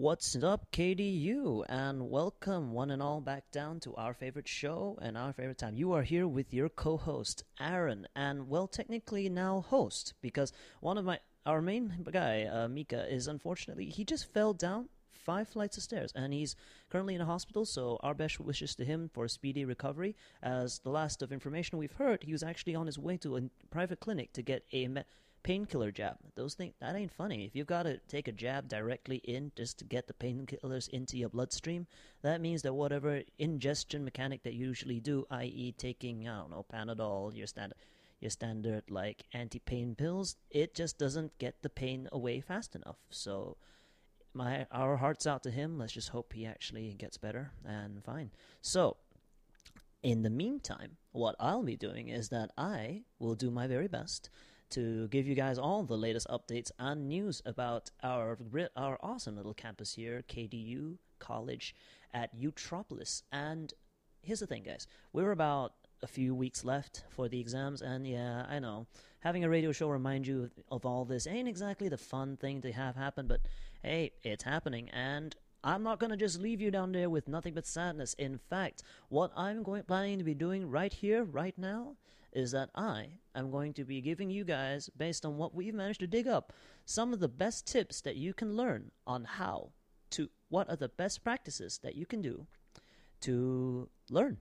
What's up, KDU? And welcome, one and all, back down to our favorite show and our favorite time. You are here with your co host, Aaron, and well, technically now host, because one of my our main guy, uh, Mika, is unfortunately he just fell down five flights of stairs and he's currently in a hospital so our best wishes to him for a speedy recovery as the last of information we've heard he was actually on his way to a private clinic to get a me- painkiller jab. Those things that ain't funny. If you've got to take a jab directly in just to get the painkillers into your bloodstream that means that whatever ingestion mechanic that you usually do i.e taking i don't know panadol your standard your standard like anti-pain pills it just doesn't get the pain away fast enough. So my our hearts out to him. Let's just hope he actually gets better and fine. So in the meantime what i'll be doing is that i will do my very best to give you guys all the latest updates and news about our our awesome little campus here kdu college at utropolis. And here's the thing guys. We're about a few weeks left for the exams, and yeah, I know. Having a radio show remind you of, of all this ain't exactly the fun thing to have happen, but hey, it's happening, and I'm not gonna just leave you down there with nothing but sadness. In fact, what I'm going planning to be doing right here, right now, is that I am going to be giving you guys, based on what we've managed to dig up, some of the best tips that you can learn on how to what are the best practices that you can do to learn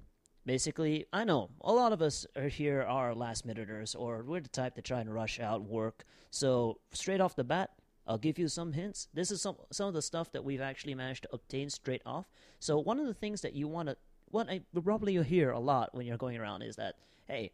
basically, I know a lot of us are here are last minuters, or we're the type to try and rush out work. So straight off the bat, I'll give you some hints. This is some some of the stuff that we've actually managed to obtain straight off. So one of the things that you want to, what I probably you hear a lot when you're going around is that, hey,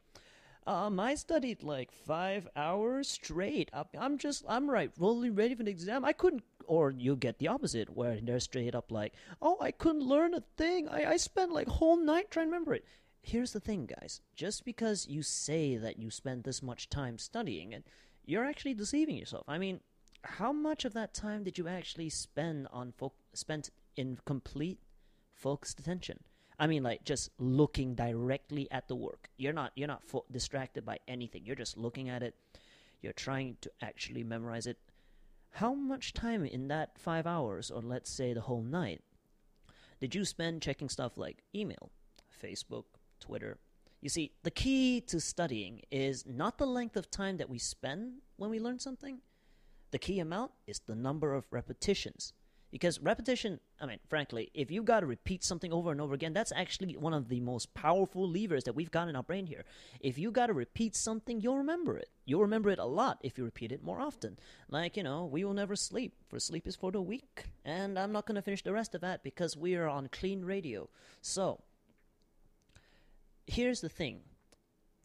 um, I studied like five hours straight. I'm just, I'm right, fully ready for the exam. I couldn't, or you get the opposite, where they're straight up like, oh, I couldn't learn a thing. I, I spent like whole night trying to remember it. Here's the thing, guys. Just because you say that you spent this much time studying it, you're actually deceiving yourself. I mean, how much of that time did you actually spend on fo- spent in complete focused attention? I mean, like just looking directly at the work. You're not you're not fo- distracted by anything. You're just looking at it. You're trying to actually memorize it. How much time in that five hours, or let's say the whole night, did you spend checking stuff like email, Facebook, Twitter? You see, the key to studying is not the length of time that we spend when we learn something. The key amount is the number of repetitions because repetition, I mean, frankly, if you've got to repeat something over and over again, that's actually one of the most powerful levers that we've got in our brain here. If you got to repeat something, you'll remember it. You'll remember it a lot if you repeat it more often. Like, you know, we will never sleep, for sleep is for the weak. And I'm not going to finish the rest of that because we are on clean radio. So, here's the thing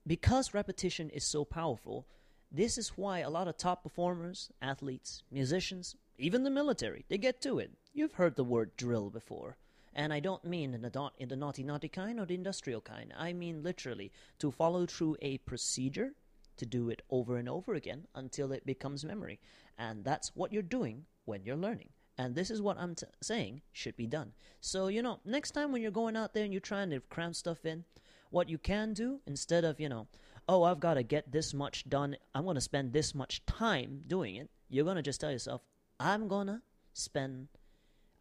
because repetition is so powerful, this is why a lot of top performers, athletes, musicians, even the military, they get to it. You've heard the word drill before. And I don't mean in the, in the naughty naughty kind or the industrial kind. I mean literally to follow through a procedure, to do it over and over again until it becomes memory. And that's what you're doing when you're learning. And this is what I'm saying should be done. So, you know, next time when you're going out there and you're trying to cram stuff in, what you can do instead of, you know, oh, I've got to get this much done, I'm going to spend this much time doing it, you're going to just tell yourself, I'm gonna spend,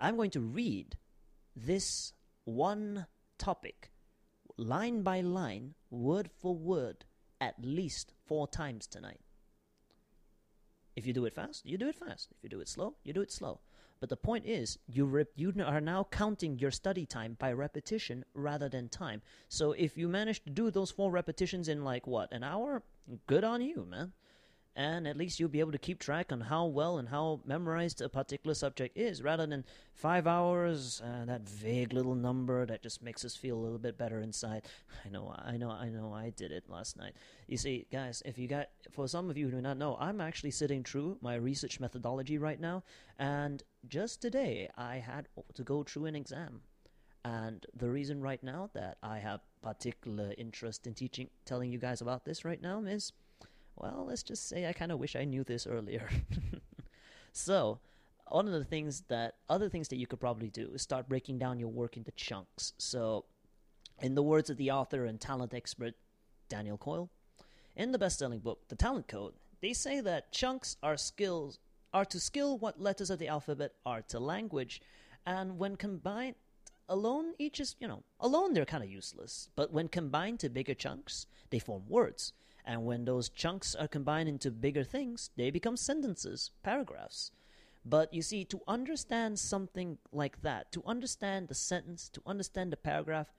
I'm going to read this one topic line by line, word for word, at least four times tonight. If you do it fast, you do it fast. If you do it slow, you do it slow. But the point is, you rep- you are now counting your study time by repetition rather than time. So if you manage to do those four repetitions in like what an hour, good on you, man and at least you'll be able to keep track on how well and how memorized a particular subject is rather than five hours uh, that vague little number that just makes us feel a little bit better inside. I know i know i know i did it last night. You see guys if you got for some of you who do not know i'm actually sitting through my research methodology right now and just today i had to go through an exam. And the reason right now that i have particular interest in teaching telling you guys about this right now is well, let's just say I kind of wish I knew this earlier. so, one of the things that, other things that you could probably do is start breaking down your work into chunks. So, in the words of the author and talent expert Daniel Coyle, in the best selling book, The Talent Code, they say that chunks are skills are to skill what letters of the alphabet are to language. And when combined alone, each is, you know, alone they're kind of useless. But when combined to bigger chunks, they form words. And when those chunks are combined into bigger things, they become sentences, paragraphs. But you see, to understand something like that, to understand the sentence, to understand the paragraph,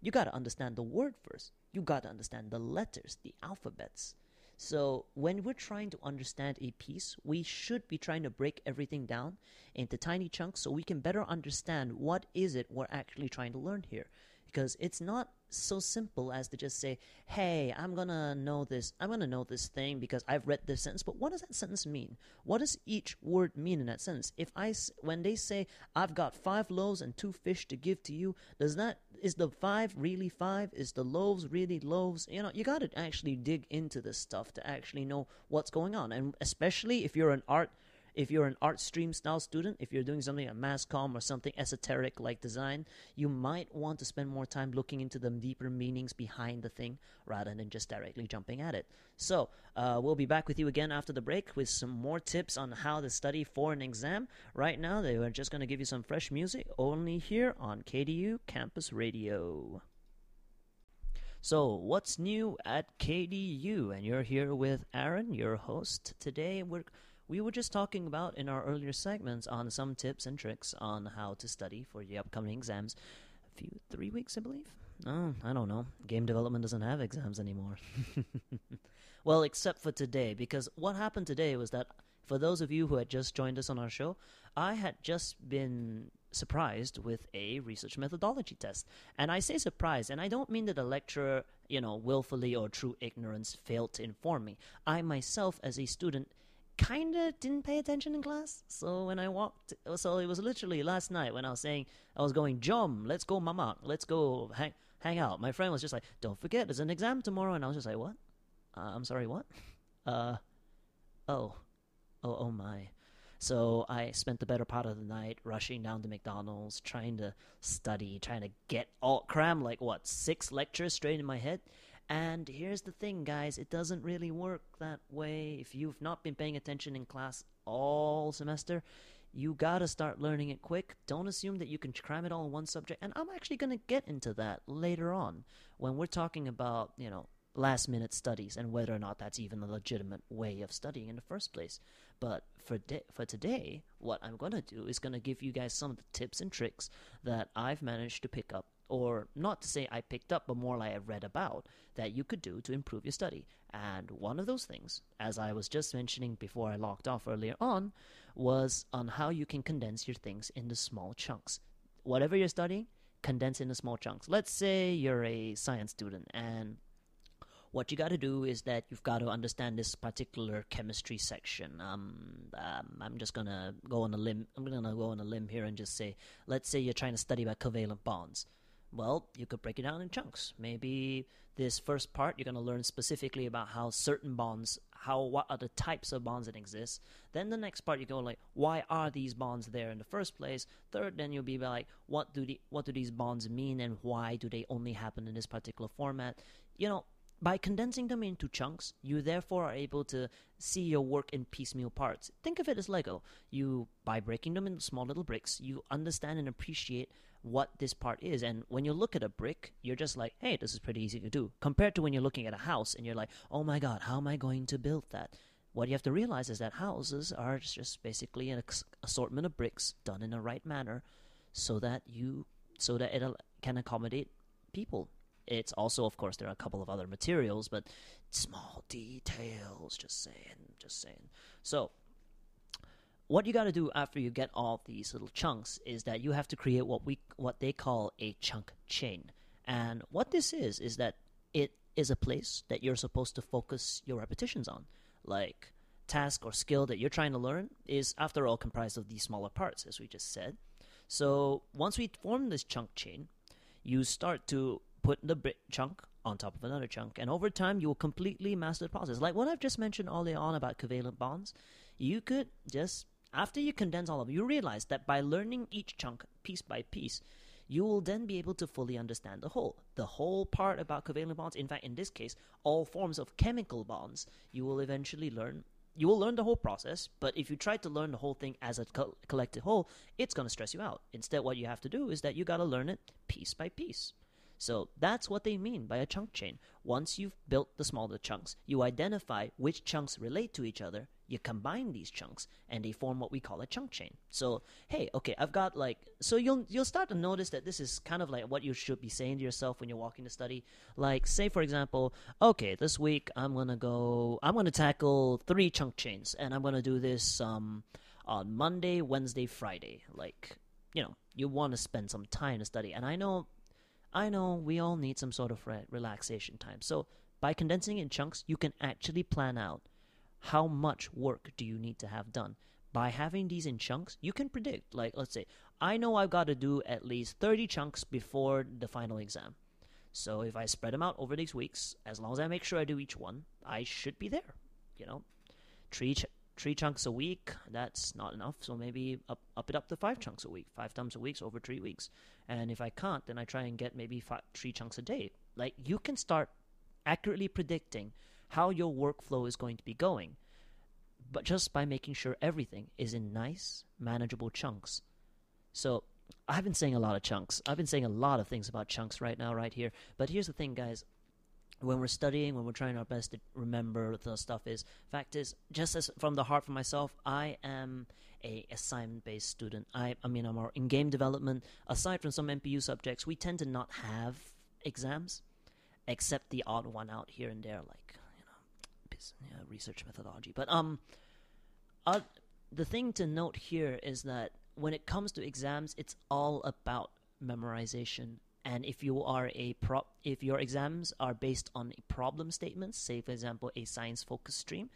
you got to understand the word first. You got to understand the letters, the alphabets. So when we're trying to understand a piece, we should be trying to break everything down into tiny chunks so we can better understand what is it we're actually trying to learn here. Because it's not so simple as to just say, "Hey, I'm gonna know this. I'm gonna know this thing because I've read this sentence." But what does that sentence mean? What does each word mean in that sentence? If I, when they say, "I've got five loaves and two fish to give to you," does that is the five really five? Is the loaves really loaves? You know, you got to actually dig into this stuff to actually know what's going on, and especially if you're an art if you're an art stream style student, if you're doing something at mass comm or something esoteric like design, you might want to spend more time looking into the deeper meanings behind the thing rather than just directly jumping at it. So, uh, we'll be back with you again after the break with some more tips on how to study for an exam. Right now, they are just going to give you some fresh music only here on KDU Campus Radio. So, what's new at KDU? And you're here with Aaron, your host. Today, we're we were just talking about in our earlier segments on some tips and tricks on how to study for the upcoming exams. A few, three weeks, I believe. Oh, I don't know. Game development doesn't have exams anymore. well, except for today, because what happened today was that for those of you who had just joined us on our show, I had just been surprised with a research methodology test. And I say surprised, and I don't mean that the lecturer, you know, willfully or through ignorance failed to inform me. I myself, as a student, kind of didn't pay attention in class. So when I walked, so it was literally last night when I was saying I was going, Jom, let's go, Mama, let's go hang hang out. My friend was just like, don't forget, there's an exam tomorrow, and I was just like, what? Uh, I'm sorry, what? Uh, oh, oh, oh my. So I spent the better part of the night rushing down to McDonald's, trying to study, trying to get all cram like what six lectures straight in my head. And here's the thing, guys, it doesn't really work that way. If you've not been paying attention in class all semester, you gotta start learning it quick. Don't assume that you can cram it all in one subject. And I'm actually gonna get into that later on when we're talking about, you know, last minute studies and whether or not that's even a legitimate way of studying in the first place. But for for today, what I'm gonna do is gonna give you guys some of the tips and tricks that I've managed to pick up or not to say I picked up, but more like I read about, that you could do to improve your study. And one of those things, as I was just mentioning before I locked off earlier on, was on how you can condense your things into small chunks. Whatever you're studying, condense into small chunks. Let's say you're a science student and what you got to do is that you've got to understand this particular chemistry section. Um, um, I'm just gonna go on a limb. I'm gonna go on a limb here and just say, let's say you're trying to study about covalent bonds. Well, you could break it down in chunks. Maybe this first part you're going to learn specifically about how certain bonds, how what are the types of bonds that exist. Then the next part you go like, why are these bonds there in the first place? Third, then you'll be like, what do the what do these bonds mean and why do they only happen in this particular format? You know, by condensing them into chunks, you therefore are able to see your work in piecemeal parts. Think of it as Lego. You by breaking them into small little bricks, you understand and appreciate what this part is. And when you look at a brick, you're just like, hey, this is pretty easy to do. Compared to when you're looking at a house and you're like, oh my god, how am I going to build that? What you have to realize is that houses are just basically an assortment of bricks done in the right manner so that you so that it can accommodate people. It's also, of course, there are a couple of other materials, but small details. Just saying, just saying. So, what you got to do after you get all these little chunks is that you have to create what we what they call a chunk chain. And what this is is that it is a place that you're supposed to focus your repetitions on. Like task or skill that you're trying to learn is after all comprised of these smaller parts as we just said. So, once we form this chunk chain, you start to put the bit chunk on top of another chunk, and over time you will completely master the process. Like what I've just mentioned earlier on about covalent bonds, you could just after you condense all of it, you realize that by learning each chunk piece by piece, you will then be able to fully understand the whole. The whole part about covalent bonds, in fact, in this case, all forms of chemical bonds, you will eventually learn you will learn the whole process, but if you try to learn the whole thing as a co- collected whole, it's going to stress you out. Instead, what you have to do is that you got to learn it piece by piece. So that's what they mean by a chunk chain. Once you've built the smaller chunks, you identify which chunks relate to each other, you combine these chunks, and they form what we call a chunk chain. So, hey, okay, I've got like so you'll you'll start to notice that this is kind of like what you should be saying to yourself when you're walking to study. Like, say for example, okay, this week I'm gonna go I'm gonna tackle three chunk chains, and I'm gonna do this um on Monday, Wednesday, Friday. Like, you know, you want to spend some time to study, and I know I know we all need some sort of re- relaxation time. So by condensing in chunks, you can actually plan out how much work do you need to have done. By having these in chunks, you can predict. Like, let's say, I know I've got to do at least 30 chunks before the final exam. So if I spread them out over these weeks, as long as I make sure I do each one, I should be there. You know, three ch- three chunks a week. That's not enough. So maybe up up it up to five chunks a week, five times a week over three weeks. And if I can't, then I try and get maybe five, three chunks a day. Like you can start accurately predicting how your workflow is going to be going, but just by making sure everything is in nice, manageable chunks. So I've been saying a lot of chunks. I've been saying a lot of things about chunks right now, right here. But here's the thing, guys. When we're studying, when we're trying our best to remember the stuff is, fact is, just as from the heart for myself, I am a assignment-based student. I, I mean, I'm in game development. Aside from some MPU subjects, we tend to not have exams, except the odd one out here and there, like yeah, research methodology. But um, uh, the thing to note here is that when it comes to exams, it's all about memorization. And if you are a prop, if your exams are based on problem statements, say for example a science focused stream,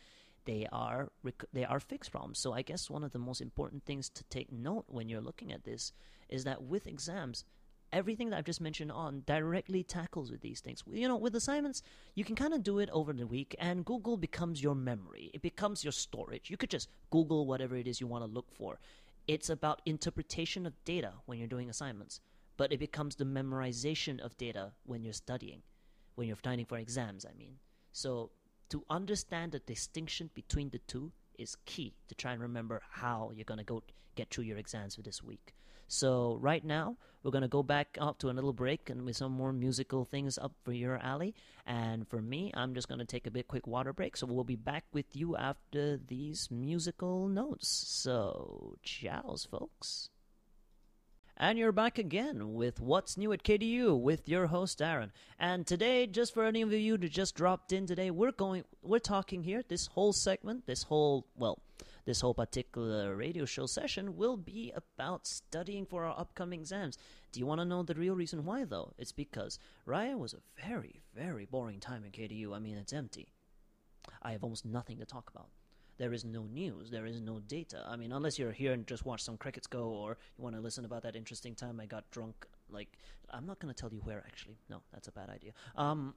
they are they are fixed problems. So I guess one of the most important things to take note when you're looking at this is that with exams, everything that I've just mentioned on directly tackles with these things. You know, with assignments, you can kind of do it over the week, and Google becomes your memory. It becomes your storage. You could just Google whatever it is you want to look for. It's about interpretation of data when you're doing assignments, but it becomes the memorization of data when you're studying, when you're studying for exams, I mean. So, to understand the distinction between the two is key to try and remember how you're going to go get through your exams for this week. So right now, we're gonna go back up to a little break and with some more musical things up for your alley. And for me, I'm just gonna take a bit quick water break. So we'll be back with you after these musical notes. So, ciao, folks. And you're back again with What's New at KDU with your host Aaron. And today, just for any of you who just dropped in today, we're going we're talking here this whole segment, this whole well, this whole particular radio show session will be about studying for our upcoming exams. Do you want to know the real reason why though? It's because Raya was a very, very boring time in KDU. I mean, it's empty. I have almost nothing to talk about. There is no news. There is no data. I mean, unless you're here and just watch some crickets go, or you want to listen about that interesting time I got drunk. Like, I'm not going to tell you where actually. No, that's a bad idea. Um,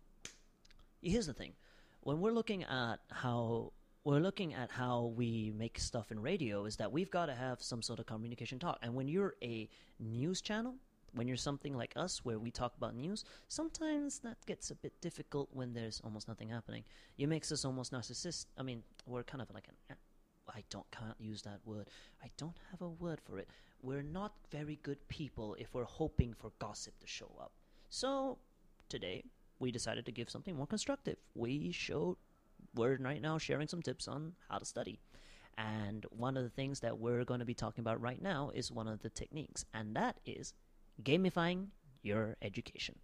here's the thing: when we're looking at how we're looking at how we make stuff in radio, is that we've got to have some sort of communication talk. And when you're a news channel, when you're something like us where we talk about news, sometimes that gets a bit difficult when there's almost nothing happening. It makes us almost narcissist. I mean, we're kind of like an. Eh, I don't can't use that word. I don't have a word for it. We're not very good people if we're hoping for gossip to show up. So today we decided to give something more constructive. We showed we're right now sharing some tips on how to study. And one of the things that we're going to be talking about right now is one of the techniques, and that is gamifying your education.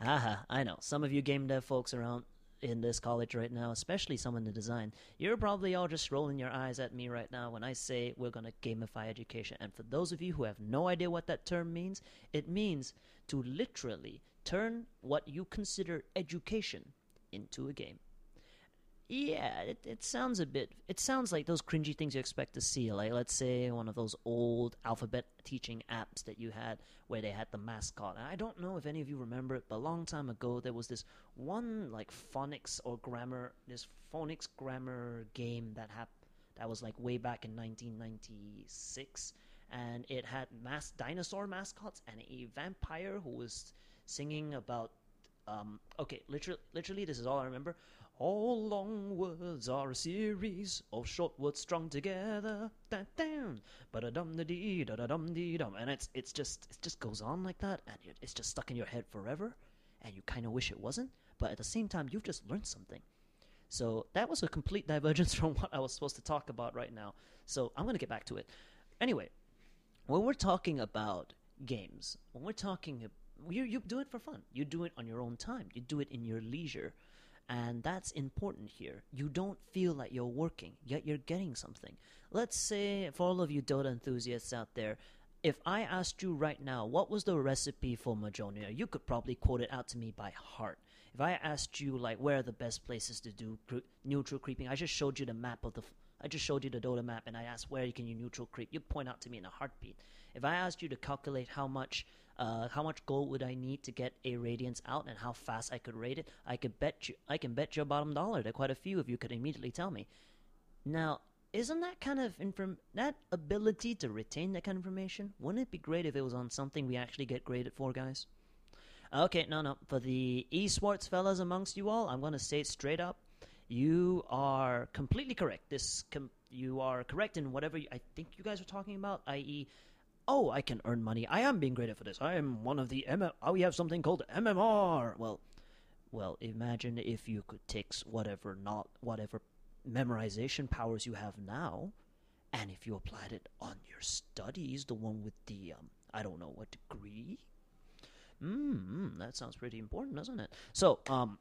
Aha, I know. Some of you game dev folks around in this college right now, especially some in the design, you're probably all just rolling your eyes at me right now when I say we're going to gamify education. And for those of you who have no idea what that term means, it means to literally turn what you consider education into a game. Yeah, it, it sounds a bit. It sounds like those cringy things you expect to see. Like, let's say one of those old alphabet teaching apps that you had where they had the mascot. And I don't know if any of you remember it, but a long time ago there was this one like phonics or grammar, this phonics grammar game that happened. That was like way back in 1996, and it had mass dinosaur mascots and a vampire who was singing about. Um, okay, literally, literally, this is all I remember All long words are a series of short words strung together. Da dum, ba da dum da dee da da dum dee dum, and it's it's just it just goes on like that, and it's just stuck in your head forever, and you kind of wish it wasn't, but at the same time you've just learned something. So that was a complete divergence from what I was supposed to talk about right now. So I'm gonna get back to it. Anyway, when we're talking about games, when we're talking, you you do it for fun. You do it on your own time. You do it in your leisure, and that's important here. You don't feel like you're working, yet you're getting something. Let's say for all of you Dota enthusiasts out there. If I asked you right now what was the recipe for Majonia, you could probably quote it out to me by heart. If I asked you like where are the best places to do cre- neutral creeping, I just showed you the map of the f- I just showed you the Dota map and I asked where can you neutral creep. You'd point out to me in a heartbeat. If I asked you to calculate how much uh, how much gold would I need to get a radiance out and how fast I could raid it, I could bet you I can bet your bottom dollar that quite a few of you could immediately tell me. Now, isn't that kind of inform that ability to retain that kind of information? Wouldn't it be great if it was on something we actually get graded for, guys? Okay, no, no. For the esports fellas amongst you all, I'm going to say it straight up. You are completely correct. This com- you are correct in whatever you, I think you guys are talking about, i.e., oh, I can earn money. I am being graded for this. I am one of the. Oh, we have something called MMR. Well, well, imagine if you could take whatever not whatever memorization powers you have now, and if you applied it on your studies, the one with the um, I don't know what degree. Mm, that sounds pretty important, doesn't it? So, um,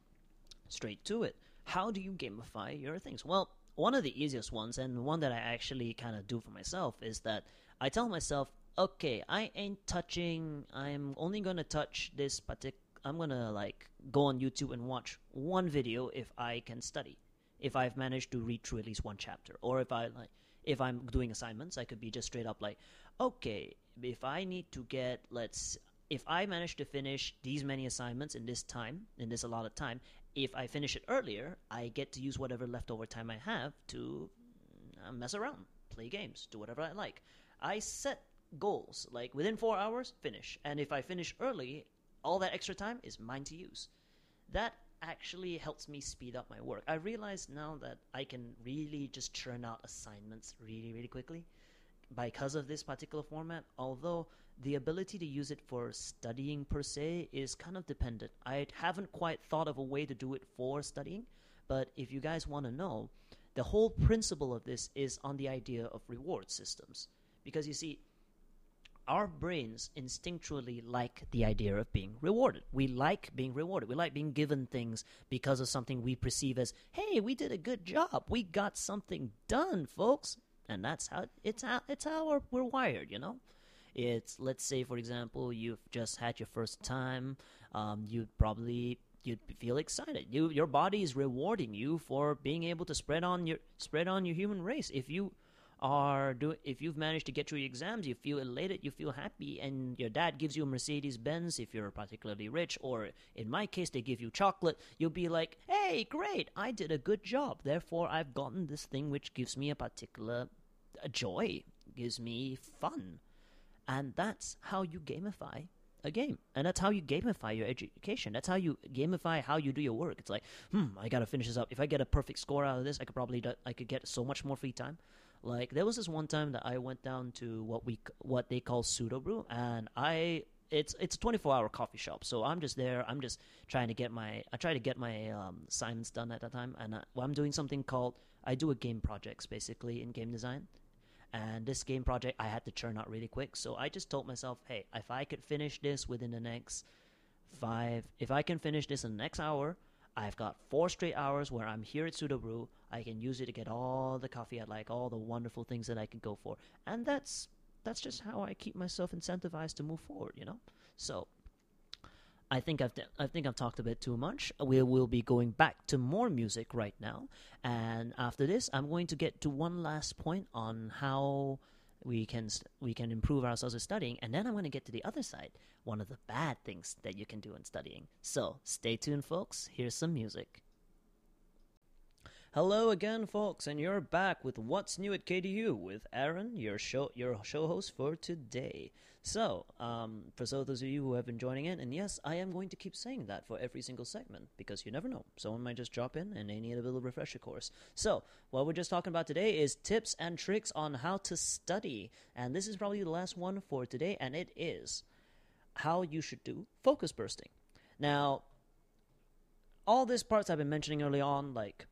straight to it. How do you gamify your things? Well, one of the easiest ones, and one that I actually kind of do for myself, is that I tell myself, okay, I ain't touching. I'm only gonna touch this particular. I'm gonna like go on YouTube and watch one video if I can study. If I've managed to read through at least one chapter, or if I like, if I'm doing assignments, I could be just straight up like, okay, if I need to get, let's, if I manage to finish these many assignments in this time, in this allotted time, if I finish it earlier, I get to use whatever leftover time I have to uh, mess around, play games, do whatever I like. I set goals like within four hours, finish, and if I finish early, all that extra time is mine to use. That actually helps me speed up my work. I realize now that I can really just churn out assignments really, really quickly because of this particular format, although the ability to use it for studying per se is kind of dependent. I haven't quite thought of a way to do it for studying, but if you guys want to know, the whole principle of this is on the idea of reward systems. Because you see, our brains instinctually like the idea of being rewarded. We like being rewarded. We like being given things because of something we perceive as, "Hey, we did a good job. We got something done, folks." And that's how it's how it's how we're, wired, you know. It's let's say, for example, you've just had your first time. Um, you'd probably you'd feel excited. You your body is rewarding you for being able to spread on your spread on your human race. If you are doing if you've managed to get through your exams you feel elated you feel happy and your dad gives you a mercedes benz if you're particularly rich or in my case they give you chocolate you'll be like hey great i did a good job. Therefore i've gotten this thing which gives me a particular joy gives me fun. And that's how you gamify a game. And that's how you gamify your education. That's how you gamify how you do your work. It's like hmm i gotta finish this up. If i get a perfect score out of this i could probably do, i could get so much more free time like there was this one time that I went down to what we what they call pseudo brew, and I it's it's a 24 hour coffee shop. So I'm just there. I'm just trying to get my I try to get my um, assignments done at that time, and I, well, I'm doing something called I do a game projects basically in game design. And this game project I had to churn out really quick, so I just told myself, hey, if I could finish this within the next five, if I can finish this in the next hour, I've got four straight hours where I'm here at Pseudo Brew. I can use it to get all the coffee I like, all the wonderful things that I can go for, and that's that's just how I keep myself incentivized to move forward. You know, so I think I've I think I've talked a bit too much. We will be going back to more music right now, and after this, I'm going to get to one last point on how we can we can improve ourselves with studying, and then I'm going to get to the other side, one of the bad things that you can do in studying. So stay tuned, folks. Here's some music. Hello again, folks, and you're back with What's New at KDU with Aaron, your show your show host for today. So, um, for those of you who have been joining in, and yes, I am going to keep saying that for every single segment because you never know. Someone might just drop in and they need a little refresher course. So, what we're just talking about today is tips and tricks on how to study, and this is probably the last one for today, and it is how you should do focus bursting. Now, all these parts I've been mentioning early on, like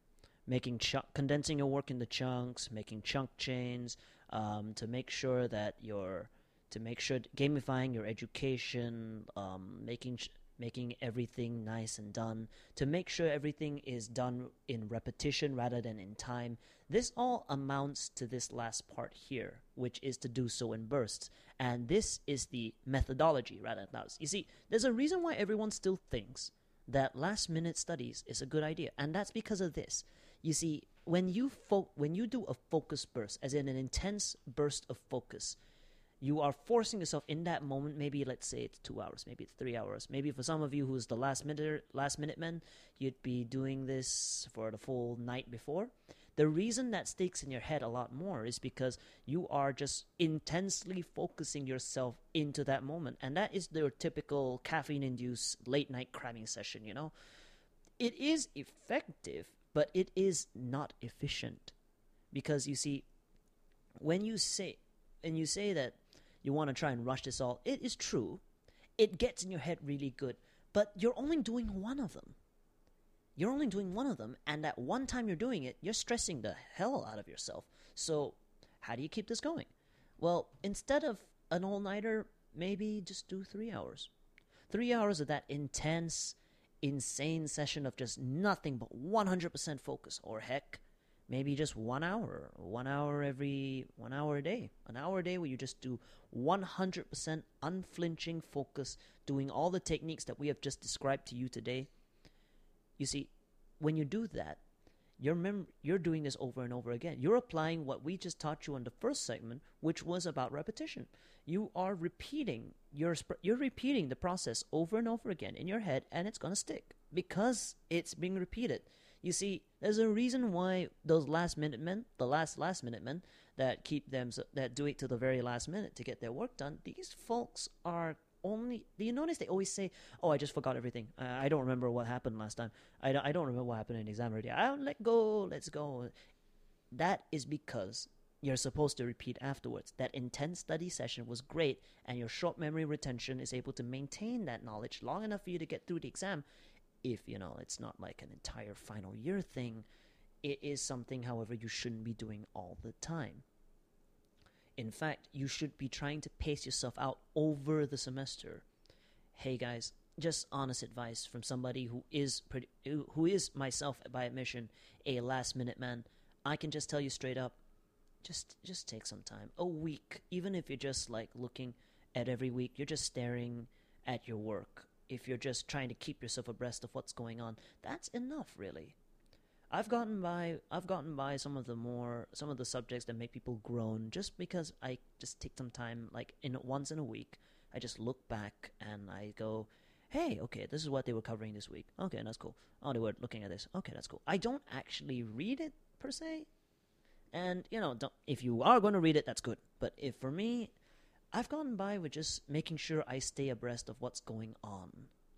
making ch- condensing your work into chunks, making chunk chains, um, to make sure that your to make sure gamifying your education, um, making sh- making everything nice and done, to make sure everything is done in repetition rather than in time. This all amounts to this last part here, which is to do so in bursts. And this is the methodology rather than that. You see, there's a reason why everyone still thinks that last minute studies is a good idea, and that's because of this. You see, when you fo- when you do a focus burst, as in an intense burst of focus, you are forcing yourself in that moment. Maybe let's say it's two hours, maybe it's three hours. Maybe for some of you who's the last minute last minute man, you'd be doing this for the full night before. The reason that sticks in your head a lot more is because you are just intensely focusing yourself into that moment, and that is your typical caffeine-induced late night cramming session. You know, it is effective but it is not efficient. Because you see when you say and you say that you want to try and rush this all it is true. It gets in your head really good. But you're only doing one of them. You're only doing one of them and at one time you're doing it you're stressing the hell out of yourself. So how do you keep this going? Well instead of an all-nighter maybe just do three hours. Three hours of that intense insane session of just nothing but 100% focus or heck maybe just one hour one hour every one hour a day an hour a day where you just do 100% unflinching focus doing all the techniques that we have just described to you today. You see when you do that you're mem- you're doing this over and over again. You're applying what we just taught you in the first segment which was about repetition. You are repeating you're sp- you're repeating the process over and over again in your head and it's going to stick because it's being repeated. You see there's a reason why those last minute men the last last minute men that keep them that do it to the very last minute to get their work done these folks are only do you notice they always say oh i just forgot everything uh, i don't remember what happened last time I don't, I don't remember what happened in exam already i don't let go let's go that is because you're supposed to repeat afterwards. That intense study session was great, and your short memory retention is able to maintain that knowledge long enough for you to get through the exam. If you know it's not like an entire final year thing, it is something, however, you shouldn't be doing all the time. In fact, you should be trying to pace yourself out over the semester. Hey guys, just honest advice from somebody who is pretty, who is myself by admission a last minute man. I can just tell you straight up, just just take some time a week even if you're just like looking at every week you're just staring at your work if you're just trying to keep yourself abreast of what's going on that's enough really i've gotten by i've gotten by some of the more some of the subjects that make people groan just because i just take some time like in once in a week i just look back and i go hey okay this is what they were covering this week. Okay that's cool. Oh they were looking at this. Okay that's cool. I don't actually read it per se. And you know, if you are going to read it, that's good. But if for me, I've gotten by with just making sure I stay abreast of what's going on.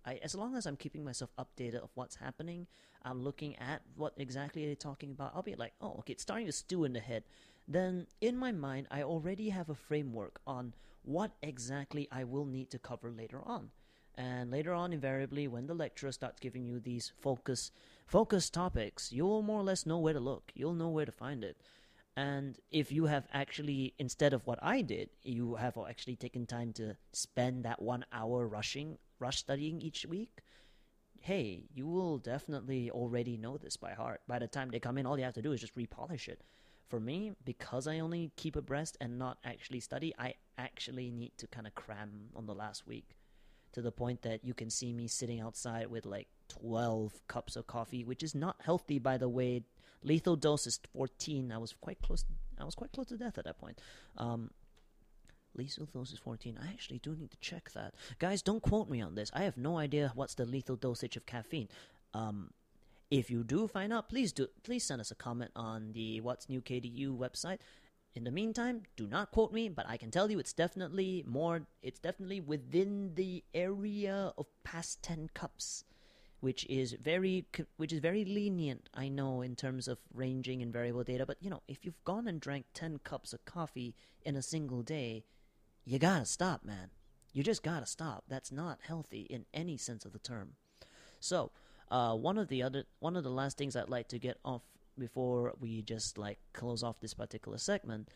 I, as long as I'm keeping myself updated of what's happening, I'm looking at what exactly they're talking about. I'll be like, oh, okay, it's starting to stew in the head. Then in my mind, I already have a framework on what exactly I will need to cover later on. And later on, invariably, when the lecturer starts giving you these focus focus topics, you'll more or less know where to look. You'll know where to find it. And if you have actually, instead of what I did, you have actually taken time to spend that one hour rushing, rush studying each week, hey, you will definitely already know this by heart. By the time they come in, all you have to do is just repolish it. For me, because I only keep abreast and not actually study, I actually need to kind of cram on the last week to the point that you can see me sitting outside with like 12 cups of coffee, which is not healthy, by the way. Lethal dose is 14. I was quite close. I was quite close to death at that point. Um, lethal dose is 14. I actually do need to check that. Guys, don't quote me on this. I have no idea what's the lethal dosage of caffeine. Um, If you do find out, please do please send us a comment on the What's New KDU website. In the meantime, do not quote me, but I can tell you it's definitely more. It's definitely within the area of past ten cups, which is very which is very lenient. I know in terms of ranging and variable data, but you know if you've gone and drank ten cups of coffee in a single day, you gotta stop, man. You just gotta stop. That's not healthy in any sense of the term. So uh, one of the other, one of the last things I'd like to get off before we just like close off this particular segment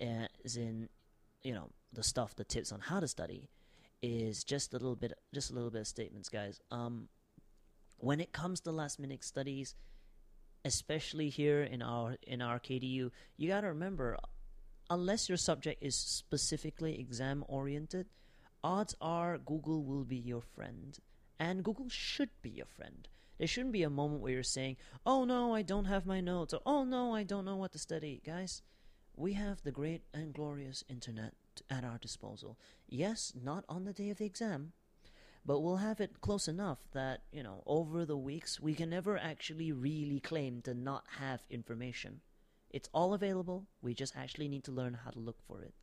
uh, is in, you know, the stuff, the tips on how to study, is just a little bit, just a little bit of statements, guys. Um, when it comes to last minute studies, especially here in our in our KDU, you got to remember, unless your subject is specifically exam oriented, odds are Google will be your friend, and Google should be your friend. There shouldn't be a moment where you're saying, oh no, I don't have my notes, or oh no, I don't know what to study. Guys, we have the great and glorious internet at our disposal. Yes, not on the day of the exam, but we'll have it close enough that, you know, over the weeks, we can never actually really claim to not have information. It's all available, we just actually need to learn how to look for it.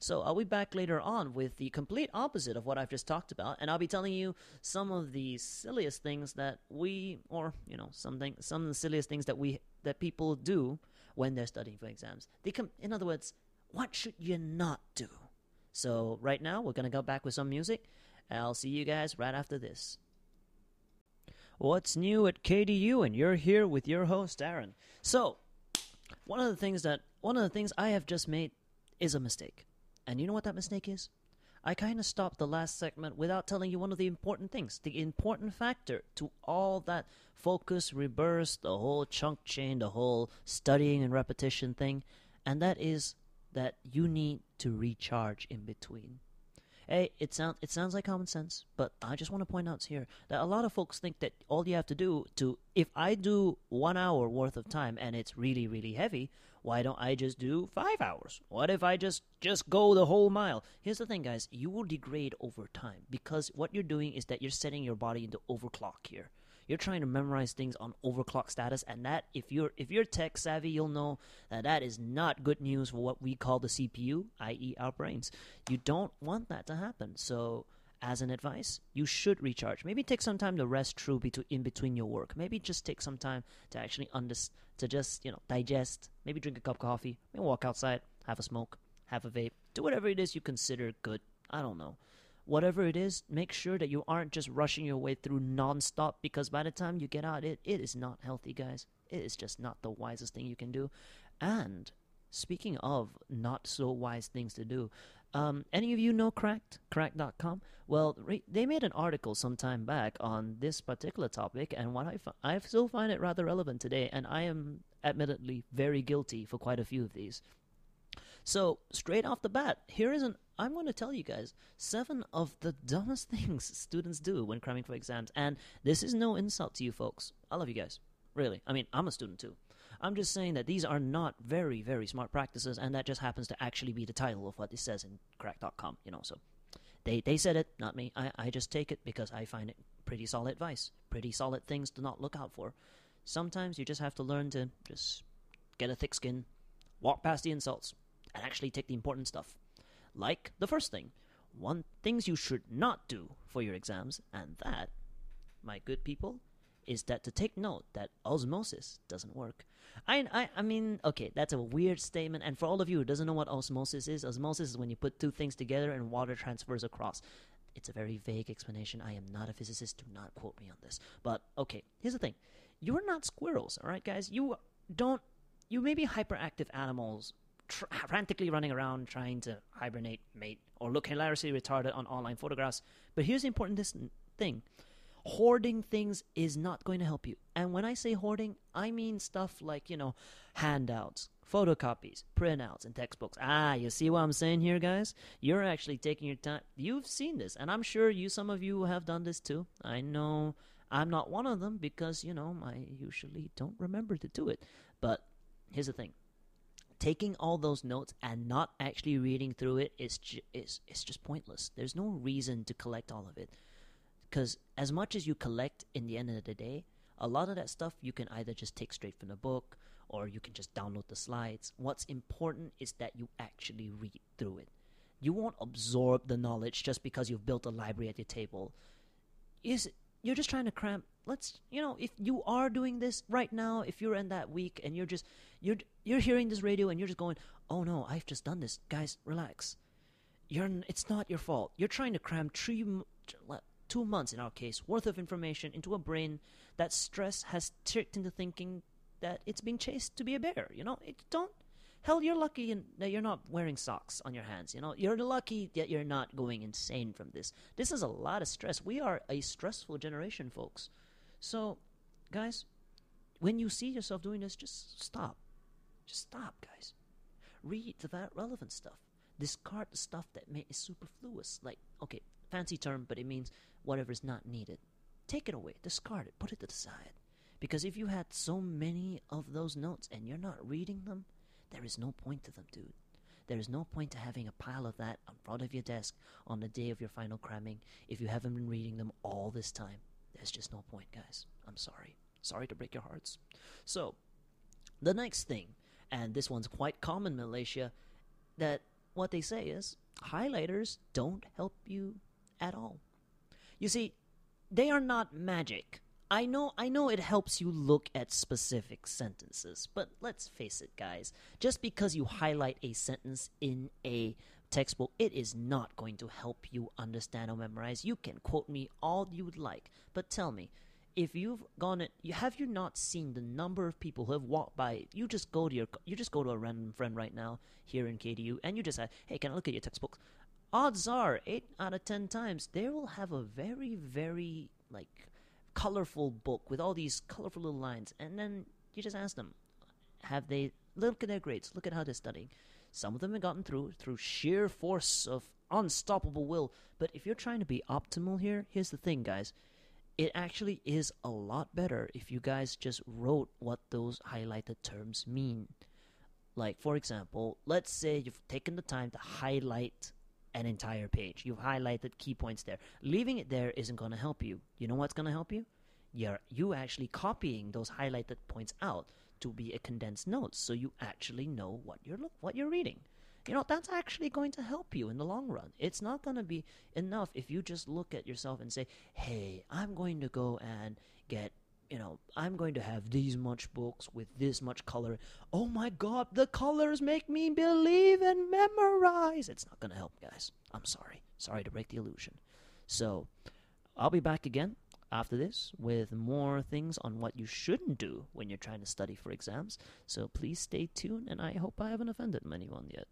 So I'll be back later on with the complete opposite of what I've just talked about, and I'll be telling you some of the silliest things that we, or you know, something, some of the silliest things that we that people do when they're studying for exams. They come, in other words, what should you not do? So right now we're gonna go back with some music. I'll see you guys right after this. What's new at KDU? And you're here with your host Aaron. So one of the things that one of the things I have just made is a mistake. And you know what that mistake is? I kind of stopped the last segment without telling you one of the important things, the important factor to all that focus, reverse, the whole chunk chain, the whole studying and repetition thing, and that is that you need to recharge in between. Hey, it sounds it sounds like common sense, but I just want to point out here that a lot of folks think that all you have to do to if I do one hour worth of time and it's really really heavy, why don't I just do five hours? What if I just just go the whole mile? Here's the thing, guys: you will degrade over time because what you're doing is that you're setting your body into overclock here you're trying to memorize things on overclock status and that if you're if you're tech savvy you'll know that that is not good news for what we call the cpu i.e our brains. You don't want that to happen. So as an advice you should recharge. Maybe take some time to rest between in between your work. Maybe just take some time to actually under to just you know digest. Maybe drink a cup of coffee. Maybe walk outside have a smoke have a vape. Do whatever it is you consider good. I don't know whatever it is, make sure that you aren't just rushing your way through nonstop because by the time you get out, it, it is not healthy, guys. It is just not the wisest thing you can do. And speaking of not so wise things to do, um, any of you know Cracked? Cracked.com? Well, re- they made an article some time back on this particular topic, and what I, I still find it rather relevant today, and I am admittedly very guilty for quite a few of these. So, straight off the bat, here is an I'm going to tell you guys seven of the dumbest things students do when cramming for exams. And this is no insult to you folks. I love you guys. Really. I mean, I'm a student too. I'm just saying that these are not very, very smart practices, and that just happens to actually be the title of what it says in Cracked.com, you know. So they, they said it, not me. I, I just take it because I find it pretty solid advice, pretty solid things to not look out for. Sometimes you just have to learn to just get a thick skin, walk past the insults, and actually take the important stuff like the first thing. One things you should not do for your exams, and that, my good people, is that to take note that osmosis doesn't work. I, I, I mean, okay, that's a weird statement. And for all of you who doesn't know what osmosis is, osmosis is when you put two things together and water transfers across. It's a very vague explanation. I am not a physicist. Do not quote me on this. But okay, here's the thing: you're not squirrels, all right, guys. You don't. You may be hyperactive animals tr- frantically running around trying to hibernate, mate, or look hilariously retarded on online photographs. But here's the important thing hoarding things is not going to help you. And when I say hoarding, I mean stuff like, you know, handouts, photocopies, printouts, and textbooks. Ah, you see what I'm saying here, guys? You're actually taking your time. You've seen this, and I'm sure you, some of you have done this too. I know I'm not one of them because, you know, I usually don't remember to do it. But here's the thing taking all those notes and not actually reading through it is ju- is is just pointless. There's no reason to collect all of it, because as much as you collect, in the end of the day, A lot of that stuff you can either just take straight from the book or you can just download the slides. What's important is that you actually read through it. You won't absorb the knowledge just because you've built a library at your table. Is you're just trying to cram let's you know if you are doing this right now if you're in that week and you're just you're you're hearing this radio and you're just going oh no i've just done this. Guys relax. You're it's not your fault. You're trying to cram three two months in our case worth of information into a brain that stress has tricked into thinking that it's being chased to be a bear you know? It don't hell you're lucky that you're not wearing socks on your hands you know? You're lucky that you're not going insane from this. This is a lot of stress. We are a stressful generation folks. So guys when you see yourself doing this just stop. Just stop guys. Read the relevant stuff. Discard the stuff that may, is superfluous like okay fancy term but it means whatever is not needed. Take it away. Discard it. Put it to the side. Because if you had so many of those notes and you're not reading them there is no point to them, dude. There is no point to having a pile of that on front of your desk on the day of your final cramming if you haven't been reading them all this time. There's just no point, guys. I'm sorry. Sorry to break your hearts. So, the next thing, and this one's quite common in Malaysia, that what they say is highlighters don't help you at all. You see, they are not magic. I know I know it helps you look at specific sentences, but let's face it guys, just because you highlight a sentence in a textbook, it is not going to help you understand or memorize. You can quote me all you would like, but tell me, if you've gone you have you not seen the number of people who have walked by? You just go to your you just go to a random friend right now here in KDU, and you just say, "Hey, can I look at your textbook?" Odds are, eight out of ten times, they will have a very, very like colorful book with all these colorful little lines, and then you just ask them, have they look at their grades, look at how they're studying. Some of them have gotten through through sheer force of unstoppable will. But if you're trying to be optimal here, here's the thing, guys. It actually is a lot better if you guys just wrote what those highlighted terms mean. Like, for example, let's say you've taken the time to highlight an entire page. You've highlighted key points there. Leaving it there isn't going to help you. You know what's going to help you? You're you actually copying those highlighted points out to be a condensed notes, so you actually know what you're look what you're reading. You know that's actually going to help you in the long run. It's not going to be enough if you just look at yourself and say, "Hey, I'm going to go and get you know, I'm going to have these much books with this much color. Oh my god, the colors make me believe and memorize. It's not going to help, guys. I'm sorry. Sorry to break the illusion. So, I'll be back again after this with more things on what you shouldn't do when you're trying to study for exams. So, please stay tuned, and I hope I haven't offended anyone yet.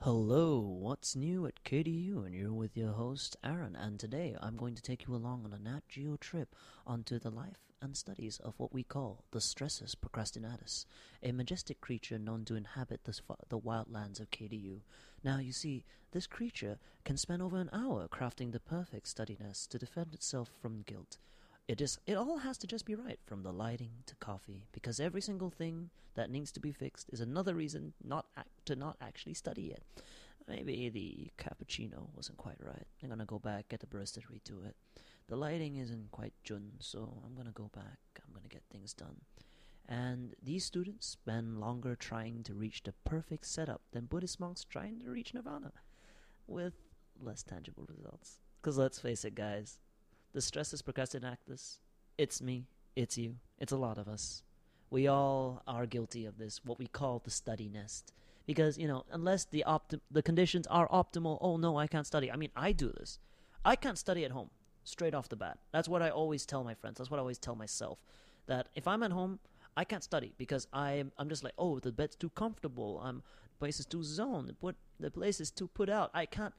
Hello, what's new at KDU? And you're with your host, Aaron. And today I'm going to take you along on a Nat Geo trip onto the life and studies of what we call the Stressus procrastinatus, a majestic creature known to inhabit the, the wildlands of KDU. Now, you see, this creature can spend over an hour crafting the perfect study nest to defend itself from guilt. It is. It all has to just be right, from the lighting to coffee, because every single thing that needs to be fixed is another reason not to not actually study it. Maybe the cappuccino wasn't quite right. I'm gonna go back get the barista to redo it. The lighting isn't quite jun, so I'm gonna go back. I'm gonna get things done. And these students spend longer trying to reach the perfect setup than Buddhist monks trying to reach nirvana, with less tangible results. Because let's face it, guys, the Stressus procrastinatus. It's me. It's you. It's a lot of us. We all are guilty of this, what we call the study nest. Because, you know, unless the opti- the conditions are optimal, oh no, I can't study. I mean, I do this. I can't study at home, straight off the bat. That's what I always tell my friends. That's what I always tell myself. That if I'm at home, I can't study because I'm I'm just like, oh, the bed's too comfortable. I'm the place is too zoned. Put the place is too put out. I can't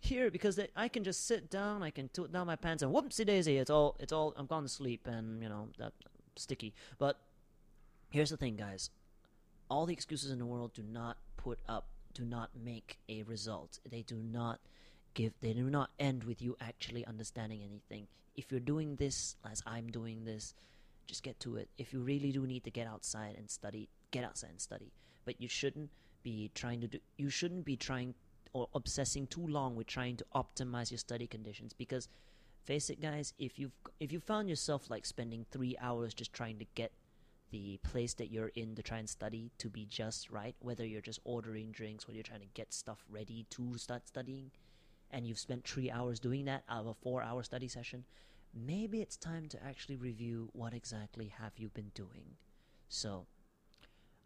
here because they, I can just sit down, I can tilt down my pants, and whoopsie daisy, it's all, it's all, I'm gone to sleep, and you know that sticky. But here's the thing, guys: all the excuses in the world do not put up, do not make a result. They do not give, they do not end with you actually understanding anything. If you're doing this as I'm doing this, just get to it. If you really do need to get outside and study, get outside and study. But you shouldn't be trying to do. You shouldn't be trying or obsessing too long with trying to optimize your study conditions because face it, guys. If you've if you found yourself like spending three hours just trying to get the place that you're in to try and study to be just right, whether you're just ordering drinks or you're trying to get stuff ready to start studying, and you've spent three hours doing that out of a four-hour study session, maybe it's time to actually review what exactly have you been doing. So,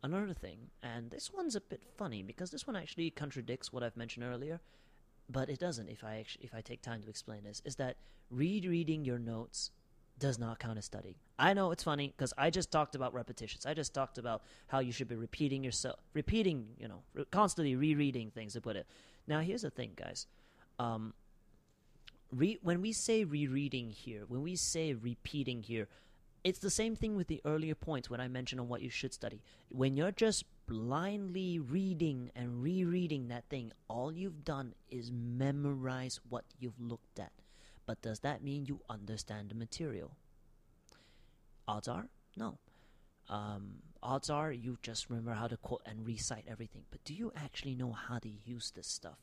another thing, and this one's a bit funny because this one actually contradicts what I've mentioned earlier, but it doesn't if I actually, if I take time to explain this, is that rereading your notes does not count as studying. I know it's funny because I just talked about repetitions. I just talked about how you should be repeating yourself, repeating, you know, constantly rereading things to put it. Now, here's the thing, guys. Um, re- when we say rereading here, when we say repeating here, it's the same thing with the earlier points when I mentioned on what you should study. When you're just blindly reading and rereading that thing, all you've done is memorize what you've looked at. But does that mean you understand the material? Odds are, no. Um, odds are you just remember how to quote and recite everything. But do you actually know how to use this stuff?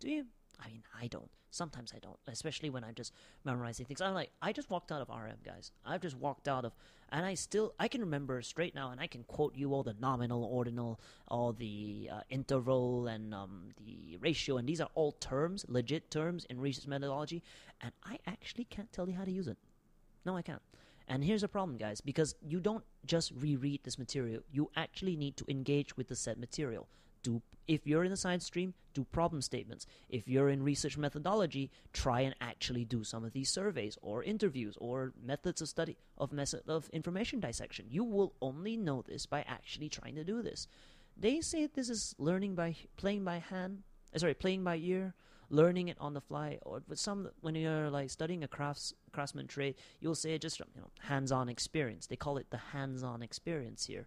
Do you? I mean, I don't. Sometimes I don't, especially when I'm just memorizing things. I'm like, I just walked out of RM, guys. I've just walked out of, and I still, I can remember straight now, and I can quote you all the nominal, ordinal, all the uh, interval, and um, the ratio, and these are all terms, legit terms in research methodology, and I actually can't tell you how to use it. No, I can't. And here's a problem, guys, because you don't just reread this material, you actually need to engage with the said material do if you're in the science stream do problem statements. If you're in research methodology try and actually do some of these surveys or interviews or methods of study of method of information dissection. You will only know this by actually trying to do this. They say this is learning by playing by hand uh, sorry playing by ear learning it on the fly or with some when you're like studying a crafts craftsman trade you'll say just you know hands-on experience. They call it the hands-on experience here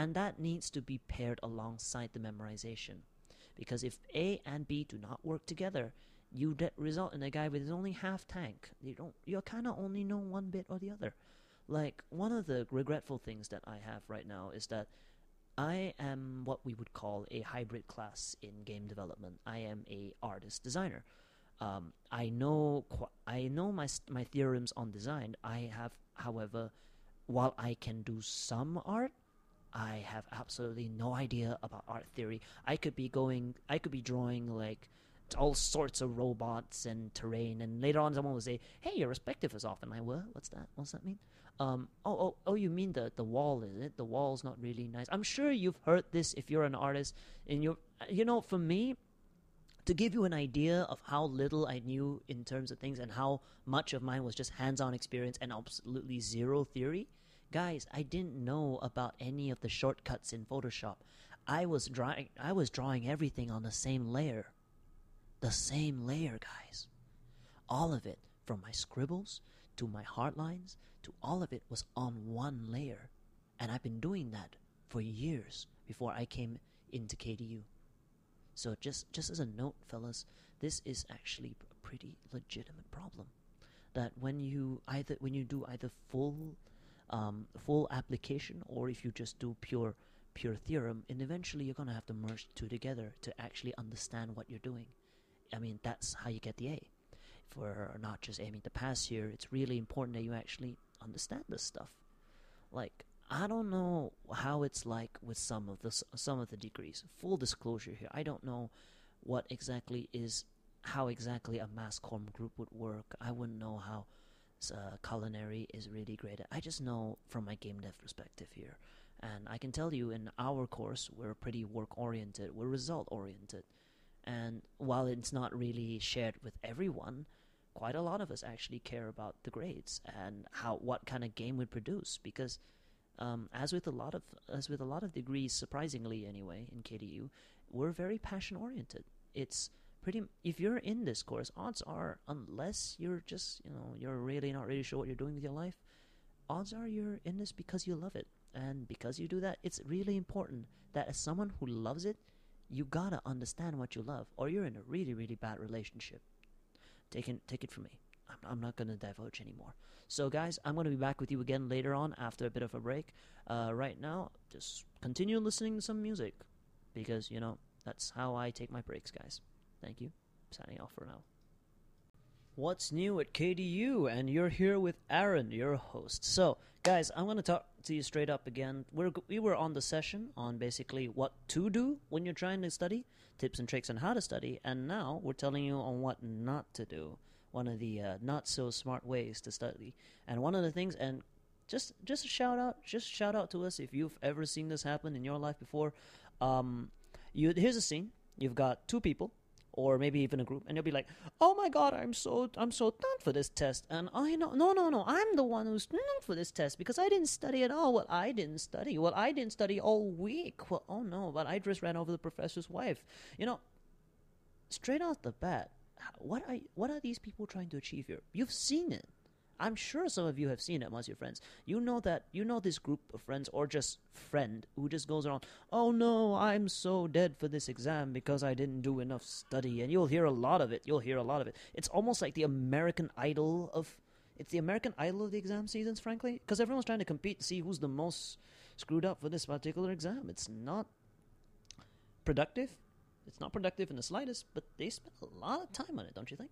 and that needs to be paired alongside the memorization. Because if A and B do not work together, you result in a guy with only half tank. You don't. You kind of only know one bit or the other. Like one of the regretful things that I have right now is that I am what we would call a hybrid class in game development. I am a artist designer. Um, I know I know my my theorems on design. I have, however, while I can do some art, I have absolutely no idea about art theory. I could be going, I could be drawing like all sorts of robots and terrain, and later on someone will say, "Hey, your perspective is off." And I, what? What's that? What's that mean? Um, oh, oh, oh, you mean the the wall? Is it? The wall's not really nice. I'm sure you've heard this if you're an artist. And you, you know, for me, to give you an idea of how little I knew in terms of things and how much of mine was just hands-on experience and absolutely zero theory Guys, I didn't know about any of the shortcuts in Photoshop. I was drawing I was drawing everything on the same layer. The same layer, guys. All of it, from my scribbles to my hard lines to all of it was on one layer. And I've been doing that for years before I came into KDU. So just just as a note, fellas, this is actually a pretty legitimate problem. That when you either when you do either full um, full application or if you just do pure pure theorem and eventually you're going to have to merge two together to actually understand what you're doing. I mean that's how you get the a. For not just aiming to pass here it's really important that you actually understand this stuff. Like i don't know how it's like with some of the some of the degrees. Full disclosure here i don't know what exactly is how exactly a mass comm group would work. I wouldn't know how uh, culinary is really great. I just know from my game dev perspective here. And I can tell you in our course, we're pretty work oriented, we're result oriented. And while it's not really shared with everyone, quite a lot of us actually care about the grades and how what kind of game we produce because um, as with a lot of as with a lot of degrees surprisingly anyway in KDU we're very passion oriented it's pretty if you're in this course odds are unless you're just you know you're really not really sure what you're doing with your life odds are you're in this because you love it. And because you do that it's really important that as someone who loves it you gotta understand what you love or you're in a really really bad relationship. Take it, take it from me. I'm, I'm not gonna divulge anymore. So guys i'm gonna be back with you again later on after a bit of a break. Uh, right now just continue listening to some music because you know that's how i take my breaks guys Thank you. Signing off for now. What's new at KDU? And you're here with Aaron, your host. So, guys, I'm going to talk to you straight up again. We're, we were on the session on basically what to do when you're trying to study, tips and tricks on how to study, and now we're telling you on what not to do. One of the uh, not so smart ways to study, and one of the things, and just just a shout out, just shout out to us if you've ever seen this happen in your life before. Um, you here's a scene. You've got two people or maybe even a group and you'll be like oh my god i'm so i'm so done for this test and i know no no no i'm the one who's done for this test because i didn't study at all well i didn't study. Well i didn't study all week. Well oh no but i just ran over the professor's wife. You know straight off the bat what are what are these people trying to achieve here? You've seen it I'm sure some of you have seen it amongst your friends. You know that you know this group of friends or just friend who just goes around, "Oh no, I'm so dead for this exam because I didn't do enough study." And you'll hear a lot of it. You'll hear a lot of it. It's almost like the American Idol of it's the American Idol of the exam seasons, frankly, because everyone's trying to compete to see who's the most screwed up for this particular exam. It's not productive. It's not productive in the slightest, but they spend a lot of time on it, don't you think?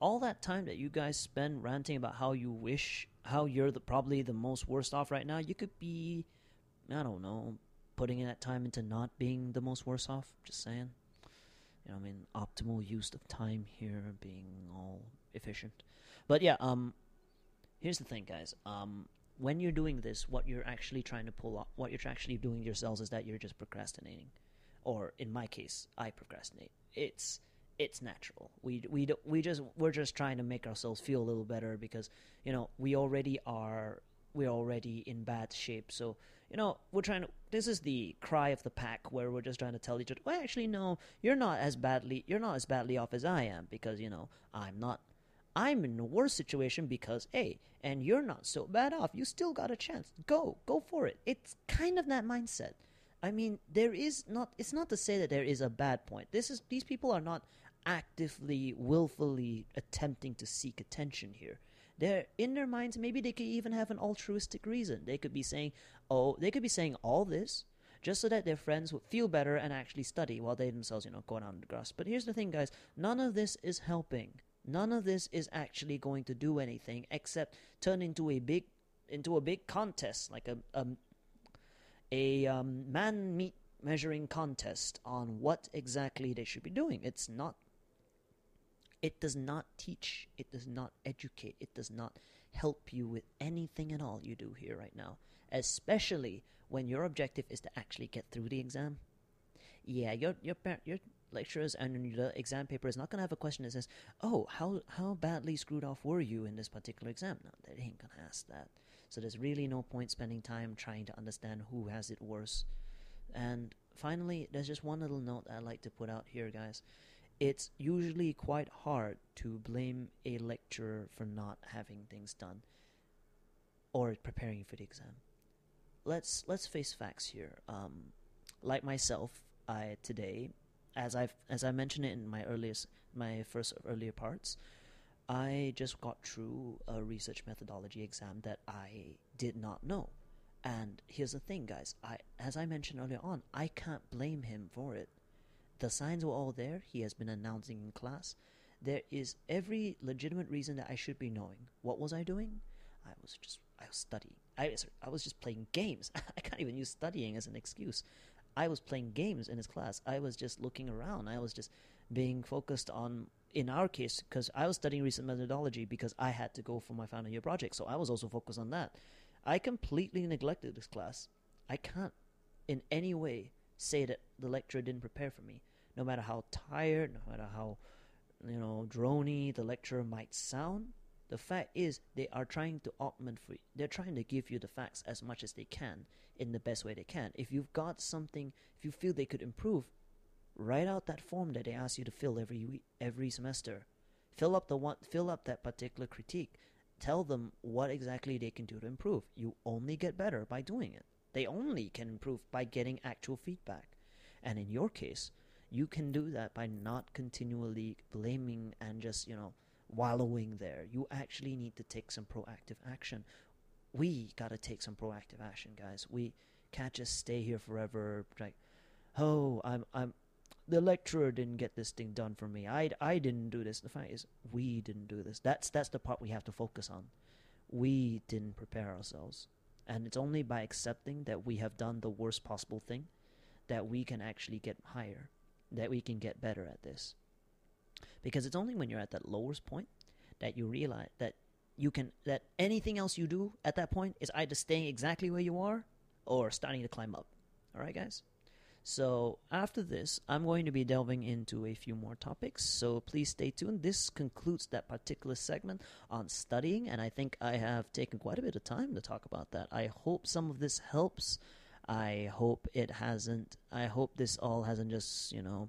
All that time that you guys spend ranting about how you wish how you're the probably the most worst off right now, you could be I don't know, putting that time into not being the most worst off. Just saying. You know, I mean, optimal use of time here, being all efficient. But yeah, um, here's the thing, guys. Um, when you're doing this, what you're actually trying to pull off, what you're actually doing yourselves is that you're just procrastinating, or in my case, I procrastinate. It's it's natural. We we we just we're just trying to make ourselves feel a little better because you know we already are we're already in bad shape. So you know we're trying to. This is the cry of the pack where we're just trying to tell each other. Well, actually, no, you're not as badly you're not as badly off as I am because you know I'm not. I'm in a worse situation because hey, and you're not so bad off. You still got a chance. Go, go for it. It's kind of that mindset. I mean, there is not. It's not to say that there is a bad point. This is these people are not actively, willfully attempting to seek attention here. They're in their minds, maybe they could even have an altruistic reason. They could be saying, oh, they could be saying all this just so that their friends would feel better and actually study while they themselves, you know, go on the grass. But here's the thing, guys none of this is helping. None of this is actually going to do anything except turn into a big into a big contest, like a a, a um, man meat measuring contest on what exactly they should be doing. It's not it does not teach, it does not educate, it does not help you with anything at all you do here right now, especially when your objective is to actually get through the exam. Yeah, your your your lecturers and the exam paper is not going to have a question that says, "Oh, how how badly screwed off were you in this particular exam?" No, they ain't going to ask that. So there's really no point spending time trying to understand who has it worse. And finally, there's just one little note I'd like to put out here, guys it's usually quite hard to blame a lecturer for not having things done or preparing for the exam. Let's let's face facts here. Um, like myself, I today, as I've as I mentioned it in my earliest my first earlier parts, I just got through a research methodology exam that I did not know. And here's the thing, guys. I as I mentioned earlier on, I can't blame him for it the signs were all there. He has been announcing in class. There is every legitimate reason that I should be knowing. What was I doing? I was just I was studying. I I was just playing games. I can't even use studying as an excuse. I was playing games in his class. I was just looking around. I was just being focused on in our case because I was studying research methodology because I had to go for my final year project. So I was also focused on that. I completely neglected this class. I can't in any way say that the lecturer didn't prepare for me. No matter how tired, no matter how you know drony the lecturer might sound, the fact is they are trying to augment for you. They're trying to give you the facts as much as they can in the best way they can. If you've got something, if you feel they could improve, write out that form that they ask you to fill every week, every semester. Fill up the one, fill up that particular critique. Tell them what exactly they can do to improve. You only get better by doing it. They only can improve by getting actual feedback. And in your case, you can do that by not continually blaming and just, you know, wallowing there. You actually need to take some proactive action. We got to take some proactive action, guys. We can't just stay here forever like, "Oh, I'm I'm the lecturer didn't get this thing done for me. I I didn't do this. The fact is, we didn't do this. That's that's the part we have to focus on. We didn't prepare ourselves, and it's only by accepting that we have done the worst possible thing that we can actually get higher, that we can get better at this. Because it's only when you're at that lowest point that you realize that you can that anything else you do at that point is either staying exactly where you are or starting to climb up. All right, guys. So after this, I'm going to be delving into a few more topics. So please stay tuned. This concludes that particular segment on studying, and I think I have taken quite a bit of time to talk about that. I hope some of this helps. I hope it hasn't. I hope this all hasn't just you know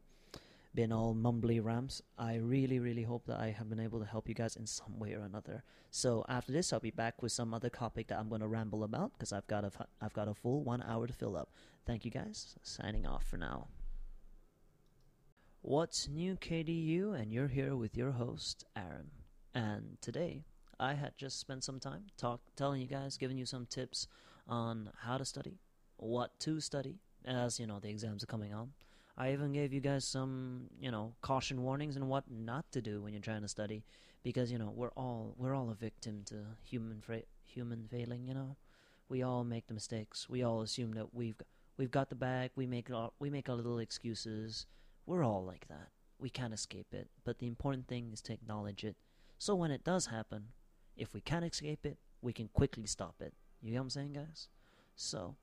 been all mumbly rams. I really, really hope that I have been able to help you guys in some way or another. So after this, I'll be back with some other topic that I'm going to ramble about because I've got a I've got a full one hour to fill up. Thank you guys. Signing off for now. What's new, KDU? And you're here with your host, Aaron. And today, I had just spent some time talk telling you guys, giving you some tips on how to study, what to study, as you know the exams are coming on I even gave you guys some, you know, caution warnings and what not to do when you're trying to study, because you know we're all we're all a victim to human fra- human failing. You know, we all make the mistakes. We all assume that we've we've got the bag. We make our, we make our little excuses. We're all like that. We can't escape it. But the important thing is to acknowledge it. So when it does happen, if we can't escape it, we can quickly stop it. You know what I'm saying, guys? So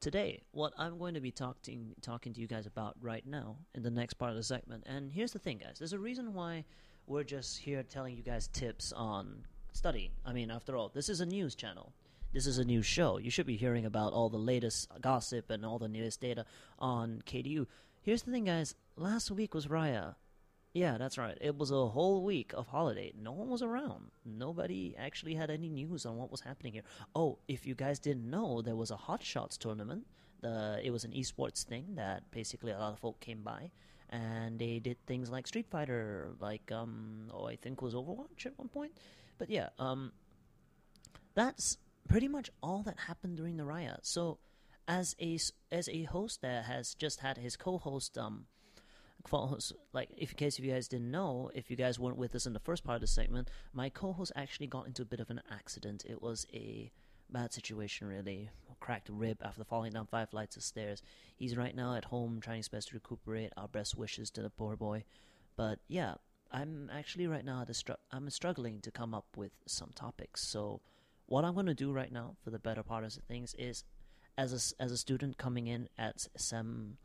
Today, what I'm going to be talking talking to you guys about right now in the next part of the segment. And here's the thing, guys. There's a reason why we're just here telling you guys tips on study. I mean, after all, this is a news channel. This is a news show. You should be hearing about all the latest gossip and all the newest data on KDU. Here's the thing, guys. Last week was Raya. Yeah, that's right. It was a whole week of holiday. No one was around. Nobody actually had any news on what was happening here. Oh, if you guys didn't know, there was a Hot Shots tournament. The it was an esports thing that basically a lot of folk came by, and they did things like Street Fighter, like um, oh, I think was Overwatch at one point. But yeah, um, that's pretty much all that happened during the Raya. So, as a as a host that has just had his co-host um follows like if in case if you guys didn't know if you guys weren't with us in the first part of the segment my co-host actually got into a bit of an accident. It was a bad situation really. Cracked rib after falling down five flights of stairs. He's right now at home trying his best to recuperate our best wishes to the poor boy. But yeah i'm actually right now str- i'm struggling to come up with some topics. So what i'm going to do right now for the better part of things is as a, as a student coming in at some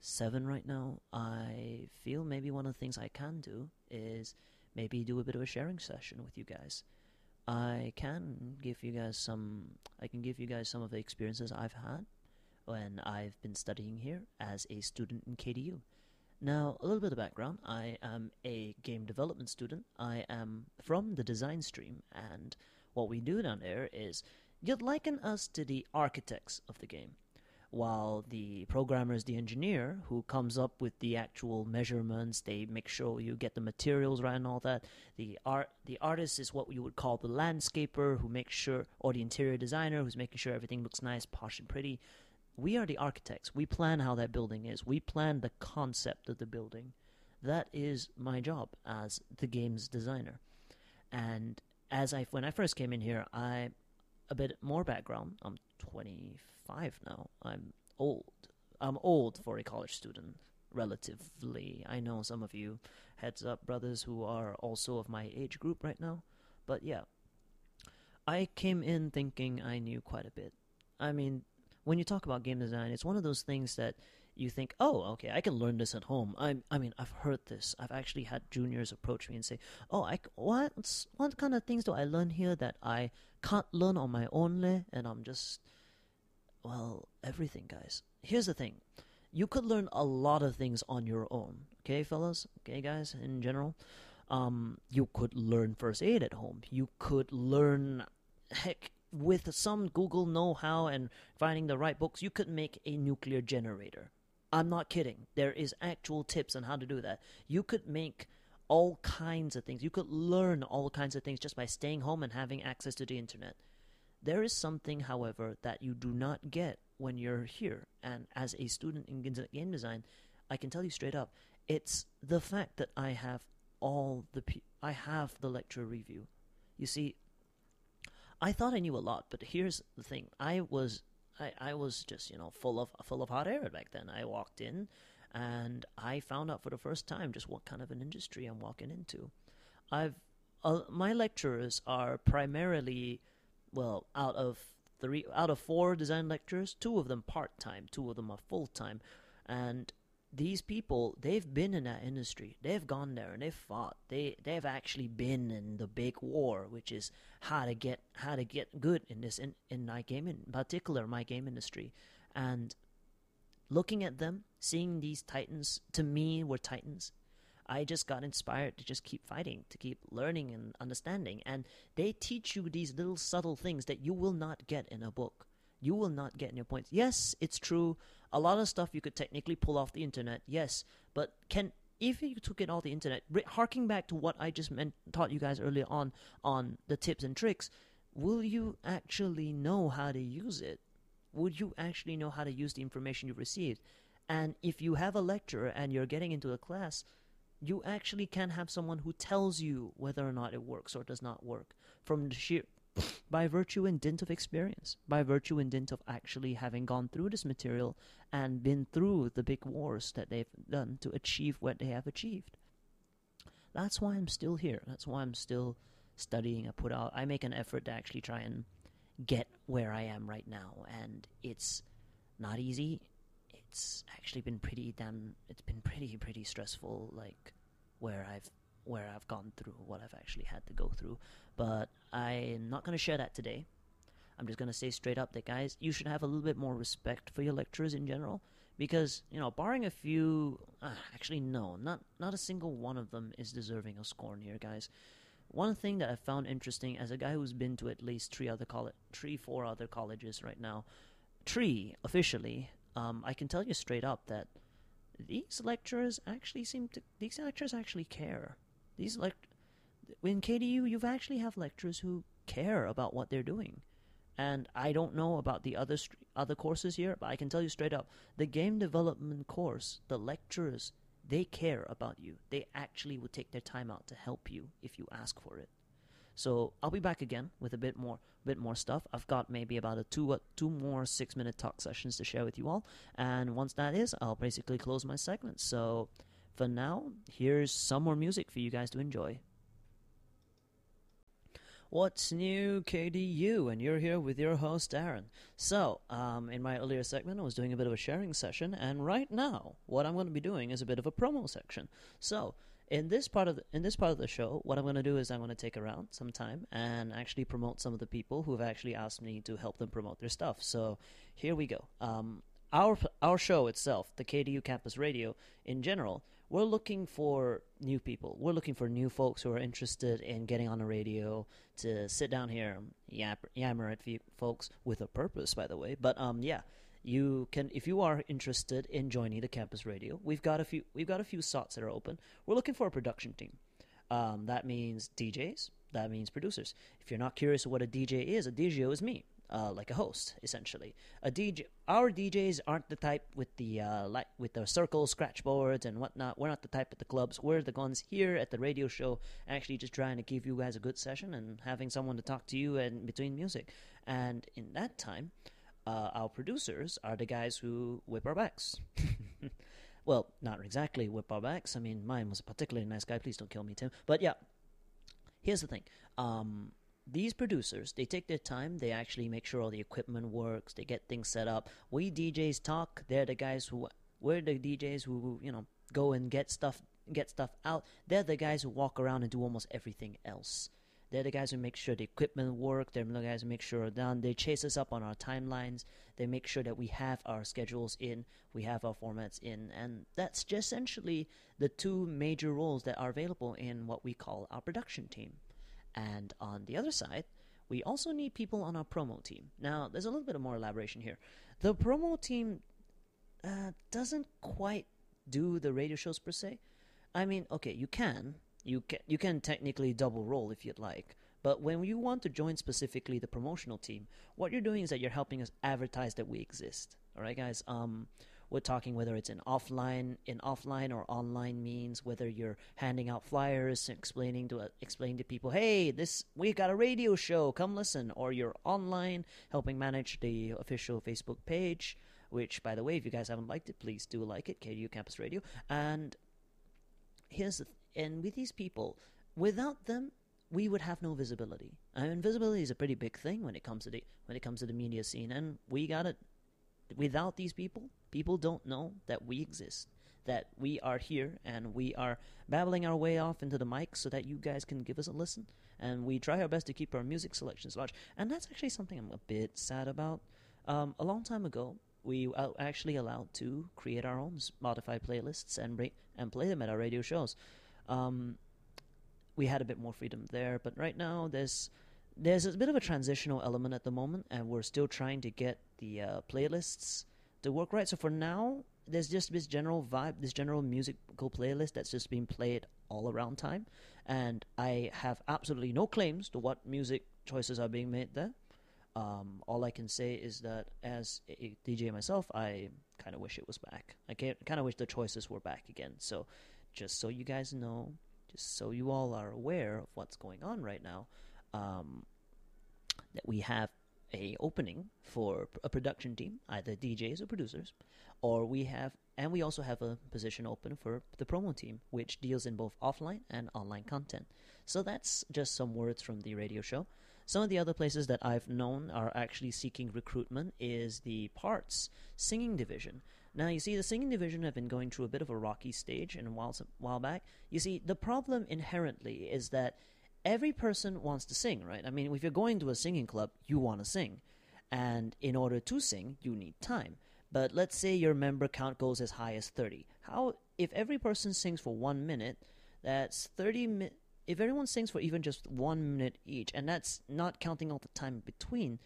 seven right now, I feel maybe one of the things I can do is maybe do a bit of a sharing session with you guys. I can give you guys some. I can give you guys some of the experiences I've had when I've been studying here as a student in KDU. Now, a little bit of background. I am a game development student. I am from the design stream, and what we do down there is you'd liken us to the architects of the game while the programmer is the engineer who comes up with the actual measurements they make sure you get the materials right and all that. The art the artist is what you would call the landscaper who makes sure or the interior designer who's making sure everything looks nice posh and pretty. We are the architects. We plan how that building is. We plan the concept of the building. That is my job as the game's designer. And as i when i first came in here i a bit more background. I'm 25 25 now. I'm old. I'm old for a college student, relatively. I know some of you heads up brothers who are also of my age group right now. But yeah, I came in thinking I knew quite a bit. I mean, when you talk about game design, it's one of those things that you think, oh, okay, I can learn this at home. I, I mean, I've heard this. I've actually had juniors approach me and say, oh, I, what, what kind of things do I learn here that I can't learn on my own? And I'm just well, everything, guys. Here's the thing you could learn a lot of things on your own, okay, fellas? Okay, guys, in general. Um, you could learn first aid at home. You could learn, heck, with some Google know how and finding the right books, you could make a nuclear generator. I'm not kidding. There is actual tips on how to do that. You could make all kinds of things. You could learn all kinds of things just by staying home and having access to the internet. There is something, however, that you do not get when you're here. And as a student in game design, I can tell you straight up, it's the fact that I have all the pe- I have the lecture review. You see, I thought I knew a lot, but here's the thing: I was I, I was just you know full of full of hot air back then. I walked in, and I found out for the first time just what kind of an industry I'm walking into. I've uh, my lecturers are primarily well out of three out of four design lecturers, two of them part time, two of them are full time, and these people they've been in that industry. They've gone there and they've fought. They they've actually been in the big war which is how to get how to get good in this in in my game in particular my game industry. And looking at them seeing these titans to me were titans i just got inspired to just keep fighting to keep learning and understanding. And they teach you these little subtle things that you will not get in a book. You will not get in your points. Yes it's true. A lot of stuff you could technically pull off the internet, yes, but can if you took it off the internet, harking back to what I just meant, taught you guys earlier on on the tips and tricks, will you actually know how to use it? Would you actually know how to use the information you've received? And if you have a lecturer and you're getting into a class, you actually can have someone who tells you whether or not it works or does not work from the sheer by virtue and dint of experience, by virtue and dint of actually having gone through this material and been through the big wars that they've done to achieve what they have achieved. That's why I'm still here. That's why I'm still studying. I put out, I make an effort to actually try and get where I am right now, and it's not easy. It's actually been pretty damn. It's been pretty pretty stressful. Like where I've where I've gone through, what I've actually had to go through. But I'm not going to share that today. I'm just going to say straight up that, guys, you should have a little bit more respect for your lecturers in general. Because, you know, barring a few. Uh, actually, no, not, not a single one of them is deserving of scorn here, guys. One thing that I found interesting as a guy who's been to at least three other college, three, four other colleges right now, three officially, um, I can tell you straight up that these lecturers actually seem to, these lecturers actually care. These like in KDU, you've actually have lecturers who care about what they're doing. And I don't know about the other other courses here, but I can tell you straight up, the game development course, the lecturers, they care about you. They actually would take their time out to help you if you ask for it. So I'll be back again with a bit more bit more stuff. I've got maybe about a two uh, two more six minute talk sessions to share with you all, and once that is, I'll basically close my segment. So for now, here's some more music for you guys to enjoy. What's new, KDU? And you're here with your host, Aaron. So, um, in my earlier segment, I was doing a bit of a sharing session, and right now, what I'm going to be doing is a bit of a promo section. So, in this part of the, in this part of the show, what I'm going to do is I'm going to take around some time and actually promote some of the people who have actually asked me to help them promote their stuff. So, here we go. Um, our our show itself, the KDU Campus Radio in general, we're looking for new people. We're looking for new folks who are interested in getting on the radio to sit down here, yap, yammer at folks with a purpose, by the way. But um, yeah, you can if you are interested in joining the campus radio. We've got a few. We've got a few slots that are open. We're looking for a production team. Um, that means DJs. That means producers. If you're not curious what a DJ is, a DJ is me uh, like a host essentially. A DJ, our DJs aren't the type with the uh, like with the circle scratch boards and whatnot. We're not the type at the clubs. We're the ones here at the radio show, actually just trying to give you guys a good session and having someone to talk to you and between music. And in that time, uh, our producers are the guys who whip our backs. well, not exactly whip our backs. I mean, mine was a particularly nice guy. Please don't kill me, Tim. But yeah, here's the thing. Um, these producers they take their time they actually make sure all the equipment works they get things set up we djs talk they're the guys who we're the djs who you know go and get stuff get stuff out they're the guys who walk around and do almost everything else they're the guys who make sure the equipment work they're the guys who make sure done they chase us up on our timelines they make sure that we have our schedules in we have our formats in and that's just essentially the two major roles that are available in what we call our production team and on the other side, we also need people on our promo team. Now, there's a little bit of more elaboration here. The promo team uh, doesn't quite do the radio shows per se. I mean, okay, you can. You can you can technically double roll if you'd like. But when you want to join specifically the promotional team, what you're doing is that you're helping us advertise that we exist. All right, guys. Um, we're talking whether it's in offline, in offline or online means, whether you're handing out flyers, explaining to uh, explaining to people, hey, this we've got a radio show, come listen, or you're online helping manage the official Facebook page. Which, by the way, if you guys haven't liked it, please do like it, KDU Campus Radio. And here's the th- and with these people, without them, we would have no visibility. I mean, visibility is a pretty big thing when it comes to the when it comes to the media scene, and we got it. Without these people, people don't know that we exist, that we are here, and we are babbling our way off into the mic so that you guys can give us a listen. And we try our best to keep our music selections large, and that's actually something I'm a bit sad about. Um, a long time ago, we were actually allowed to create our own Spotify playlists and and play them at our radio shows. Um, we had a bit more freedom there, but right now there's there's a bit of a transitional element at the moment, and we're still trying to get the uh, playlists to work right. So for now, there's just this general vibe, this general musical playlist that's just being played all around time, and I have absolutely no claims to what music choices are being made there. Um, all I can say is that as a DJ myself, I kind of wish it was back. I kind of wish the choices were back again. So, just so you guys know, just so you all are aware of what's going on right now, um, that we have a opening for a production team, either DJs or producers, or we have, and we also have a position open for the promo team, which deals in both offline and online content. So that's just some words from the radio show. Some of the other places that I've known are actually seeking recruitment is the parts singing division. Now, you see, the singing division have been going through a bit of a rocky stage and a while, while back. You see, the problem inherently is that every person wants to sing, right? I mean, if you're going to a singing club, you want to sing. And in order to sing, you need time. But let's say your member count goes as high as 30. How, if every person sings for one minute, that's 30 minutes. If everyone sings for even just one minute each, and that's not counting all the time between,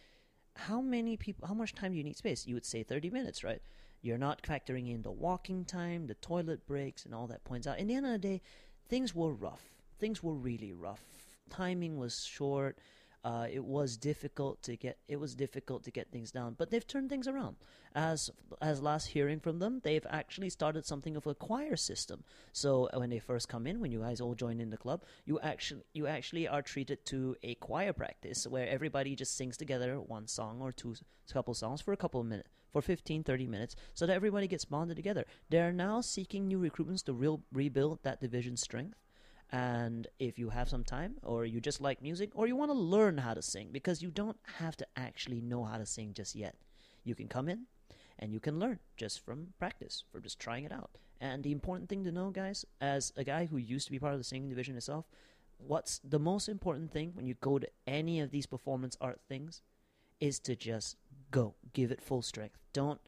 how many people, how much time do you need space? You would say 30 minutes, right? You're not factoring in the walking time, the toilet breaks, and all that points out. In the end of the day, things were rough. Things were really rough. Timing was short. Uh, it was difficult to get. It was difficult to get things down, but they've turned things around. As as last hearing from them, they've actually started something of a choir system. So uh, when they first come in, when you guys all join in the club, you actually you actually are treated to a choir practice where everybody just sings together one song or two, couple songs for a couple of minutes for 15 30 minutes so that everybody gets bonded together. They're now seeking new recruitments to real rebuild that division strength. And if you have some time or you just like music or you want to learn how to sing because you don't have to actually know how to sing just yet. You can come in and you can learn just from practice from just trying it out. And the important thing to know guys as a guy who used to be part of the singing division itself what's the most important thing when you go to any of these performance art things is to just go give it full strength. Don't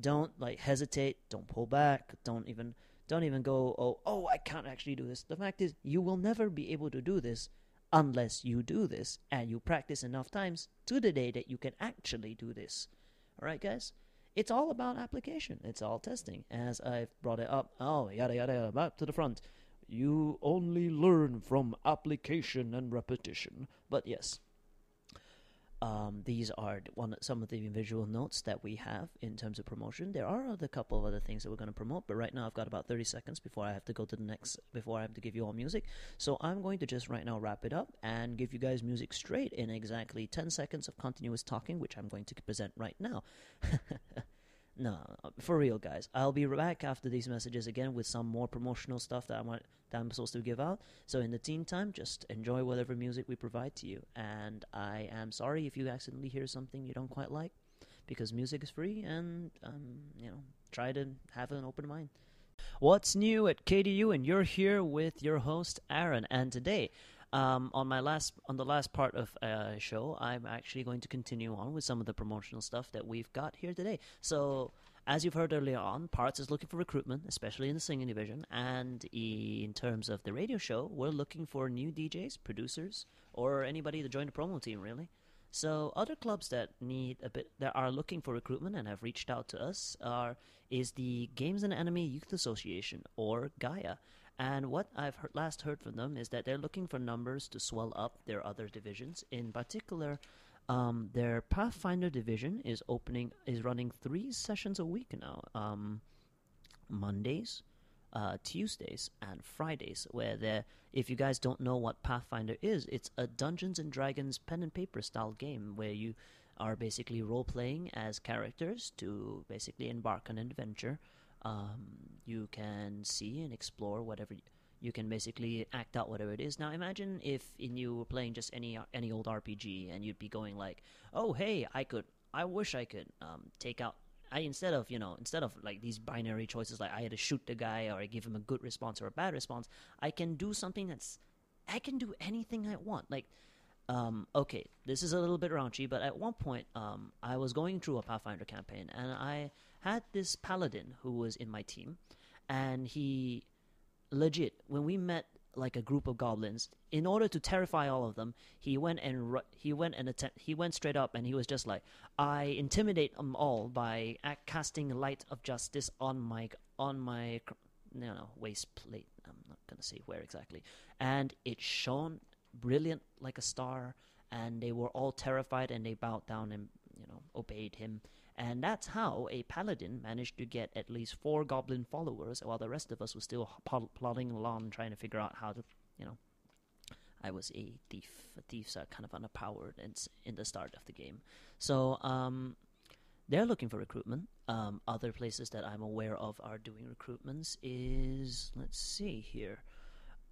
don't like hesitate. Don't pull back. Don't even don't even go oh oh i can't actually do this. The fact is you will never be able to do this unless you do this and you practice enough times to the day that you can actually do this. All right guys? It's all about application. It's all testing. As i've brought it up oh yada yada yada back to the front. You only learn from application and repetition. But yes um, these are one some of the visual notes that we have in terms of promotion. There are a couple of other things that we're going to promote, but right now I've got about 30 seconds before I have to go to the next before I have to give you all music. So I'm going to just right now wrap it up and give you guys music straight in exactly 10 seconds of continuous talking, which I'm going to present right now. No, for real, guys. I'll be back after these messages again with some more promotional stuff that I want that I'm supposed to give out. So in the meantime, just enjoy whatever music we provide to you. And I am sorry if you accidentally hear something you don't quite like, because music is free, and um, you know, try to have an open mind. What's new at KDU? And you're here with your host Aaron, and today um, on my last on the last part of uh, show, I'm actually going to continue on with some of the promotional stuff that we've got here today. So, as you've heard earlier on, Parts is looking for recruitment, especially in the singing division, and in terms of the radio show, we're looking for new DJs, producers, or anybody to join the promo team. Really. So other clubs that need a bit that are looking for recruitment and have reached out to us are is the Games and Anime Youth Association or Gaia. And what I've heard, last heard from them is that they're looking for numbers to swell up their other divisions. In particular, Um, their Pathfinder division is opening is running three sessions a week now. Um, Mondays, uh, Tuesdays, and Fridays. Where they if you guys don't know what Pathfinder is, it's a Dungeons and Dragons pen and paper style game where you are basically role playing as characters to basically embark on an adventure. Um, you can see and explore whatever. You, you can basically act out whatever it is. Now, imagine if in you were playing just any any old RPG, and you'd be going like, "Oh, hey, I could, I wish I could um, take out I instead of you know instead of like these binary choices like I had to shoot the guy or I give him a good response or a bad response, I can do something that's I can do anything I want. Like, um, okay, this is a little bit raunchy, but at one point, um, I was going through a Pathfinder campaign and I had this paladin who was in my team, and he legit when we met like a group of goblins. In order to terrify all of them, he went and ru- he went and attempt, he went straight up and he was just like, "I intimidate them all by casting light of justice on my on my no no waist plate. I'm not gonna say where exactly." And it shone brilliant like a star, and they were all terrified and they bowed down and you know obeyed him. And that's how a paladin managed to get at least four goblin followers, while the rest of us were still plodding along trying to figure out how to, you know. I was a thief. Thieves are kind of underpowered in, in the start of the game. So, um, they're looking for recruitment. Um, other places that I'm aware of are doing recruitments is, let's see here.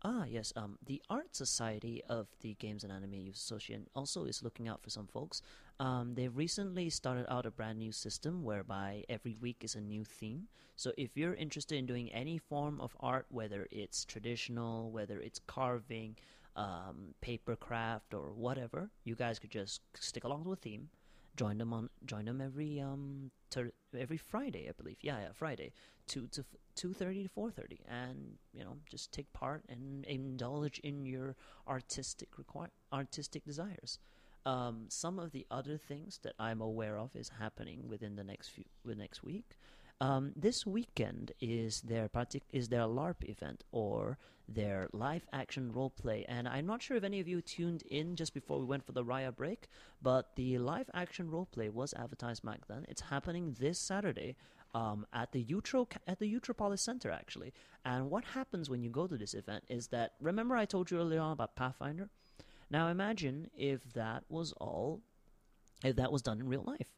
Ah, yes. Um, the Art Society of the Games and Anime Youth Association also is looking out for some folks. Um, they've recently started out a brand new system whereby every week is a new theme. So if you're interested in doing any form of art, whether it's traditional, whether it's carving, um, paper craft, or whatever, you guys could just stick along to a theme join them on join them every um ter- every Friday, I believe. Yeah, yeah, Friday, two to two thirty to four thirty, and you know just take part and indulge in your artistic require artistic desires. Um, some of the other things that I'm aware of is happening within the next few the next week. Um, this weekend is their partic- is their LARP event or their live action role play, and I'm not sure if any of you tuned in just before we went for the Raya break, but the live action role play was advertised back then. It's happening this Saturday um, at the Utro at the Utropolis Center actually. And what happens when you go to this event is that remember I told you earlier on about Pathfinder. Now imagine if that was all, if that was done in real life.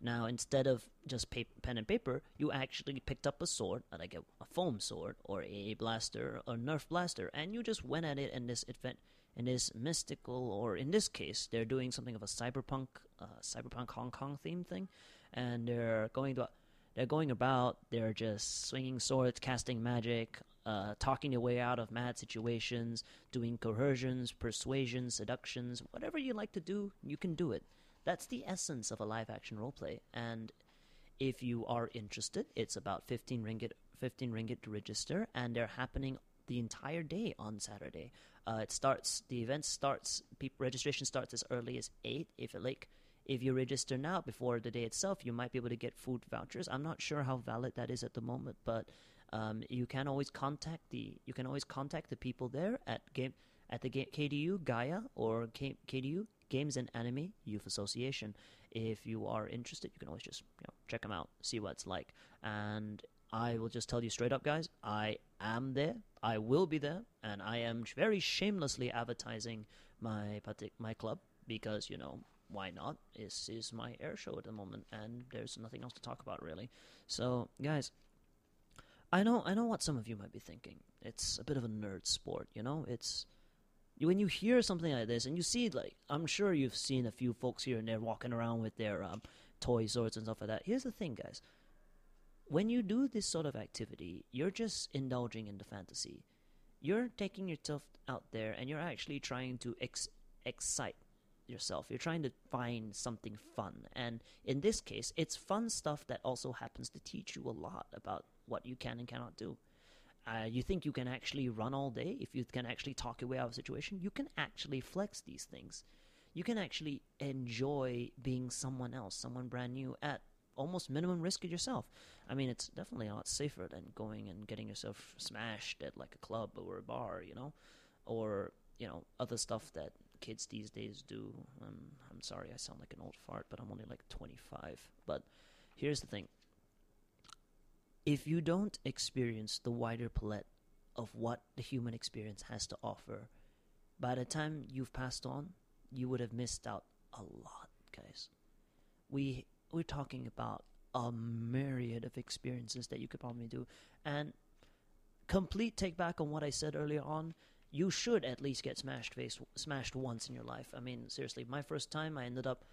Now, instead of just pen and paper, you actually picked up a sword, like a, a foam sword or a blaster or Nerf blaster, and you just went at it in this event, in this mystical, or in this case, they're doing something of a cyberpunk, uh, cyberpunk Hong Kong theme thing, and they're going to, they're going about, they're just swinging swords, casting magic, uh, talking your way out of mad situations, doing coercions, persuasions, seductions, whatever you like to do, you can do it. That's the essence of a live action roleplay. And if you are interested, it's about 15 ringgit 15 ringgit to register and they're happening the entire day on Saturday. Uh, it starts the event starts people, registration starts as early as 8 if it like if you register now before the day itself, you might be able to get food vouchers. I'm not sure how valid that is at the moment, but um, you can always contact the you can always contact the people there at game at the KDU Gaia or K- KDU Games and Anime Youth Association. If you are interested, you can always just you know check them out, see what it's like. And I will just tell you straight up, guys, I am there. I will be there, and I am very shamelessly advertising my my club because you know why not? This is my air show at the moment, and there's nothing else to talk about really. So, guys, I know I know what some of you might be thinking. It's a bit of a nerd sport, you know. It's when you hear something like this and you see like i'm sure you've seen a few folks here and there walking around with their um, toy swords and stuff like that here's the thing guys when you do this sort of activity you're just indulging in the fantasy you're taking yourself out there and you're actually trying to ex- excite yourself you're trying to find something fun and in this case it's fun stuff that also happens to teach you a lot about what you can and cannot do uh, you think you can actually run all day, if you can actually talk your way out of a situation, you can actually flex these things. You can actually enjoy being someone else, someone brand new at almost minimum risk of yourself. I mean, it's definitely a lot safer than going and getting yourself smashed at like a club or a bar, you know, or you know other stuff that kids these days do. Um, I'm sorry, I sound like an old fart, but I'm only like 25. But here's the thing if you don't experience the wider palette of what the human experience has to offer, by the time you've passed on, you would have missed out a lot, guys. We we're talking about a myriad of experiences that you could probably do, and complete take back on what I said earlier on. You should at least get smashed face smashed once in your life. I mean, seriously, my first time, I ended up,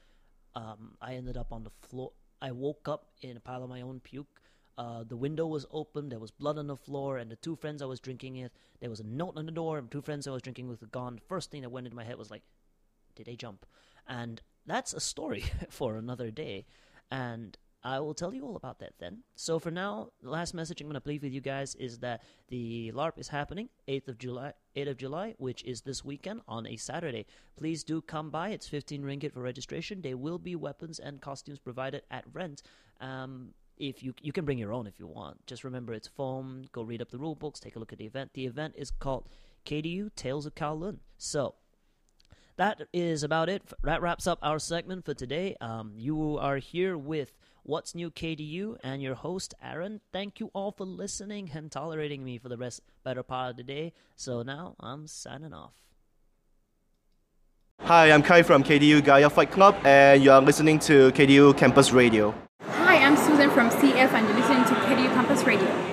um, I ended up on the floor. I woke up in a pile of my own puke. Uh, the window was open. There was blood on the floor, and the two friends I was drinking with, there was a note on the door. And two friends I was drinking with were gone. The first thing that went into my head was like, "Did they jump?" And that's a story for another day. And I will tell you all about that then. So for now, the last message I'm going to leave with you guys is that the LARP is happening 8th of July, 8th of July, which is this weekend on a Saturday. Please do come by. It's 15 ringgit for registration. There will be weapons and costumes provided at rent. Um, if you you can bring your own if you want. Just remember it's foam. Go read up the rule books. Take a look at the event. The event is called KDU Tales of Kowloon. So that is about it. That wraps up our segment for today. Um, you are here with What's New KDU and your host Aaron. Thank you all for listening and tolerating me for the rest better part of the day. So now I'm signing off. Hi, I'm Kai from KDU Gaia Fight Club, and you are listening to KDU Campus Radio. Hi, I'm Susan from CF, and you're listening to KDU Campus Radio.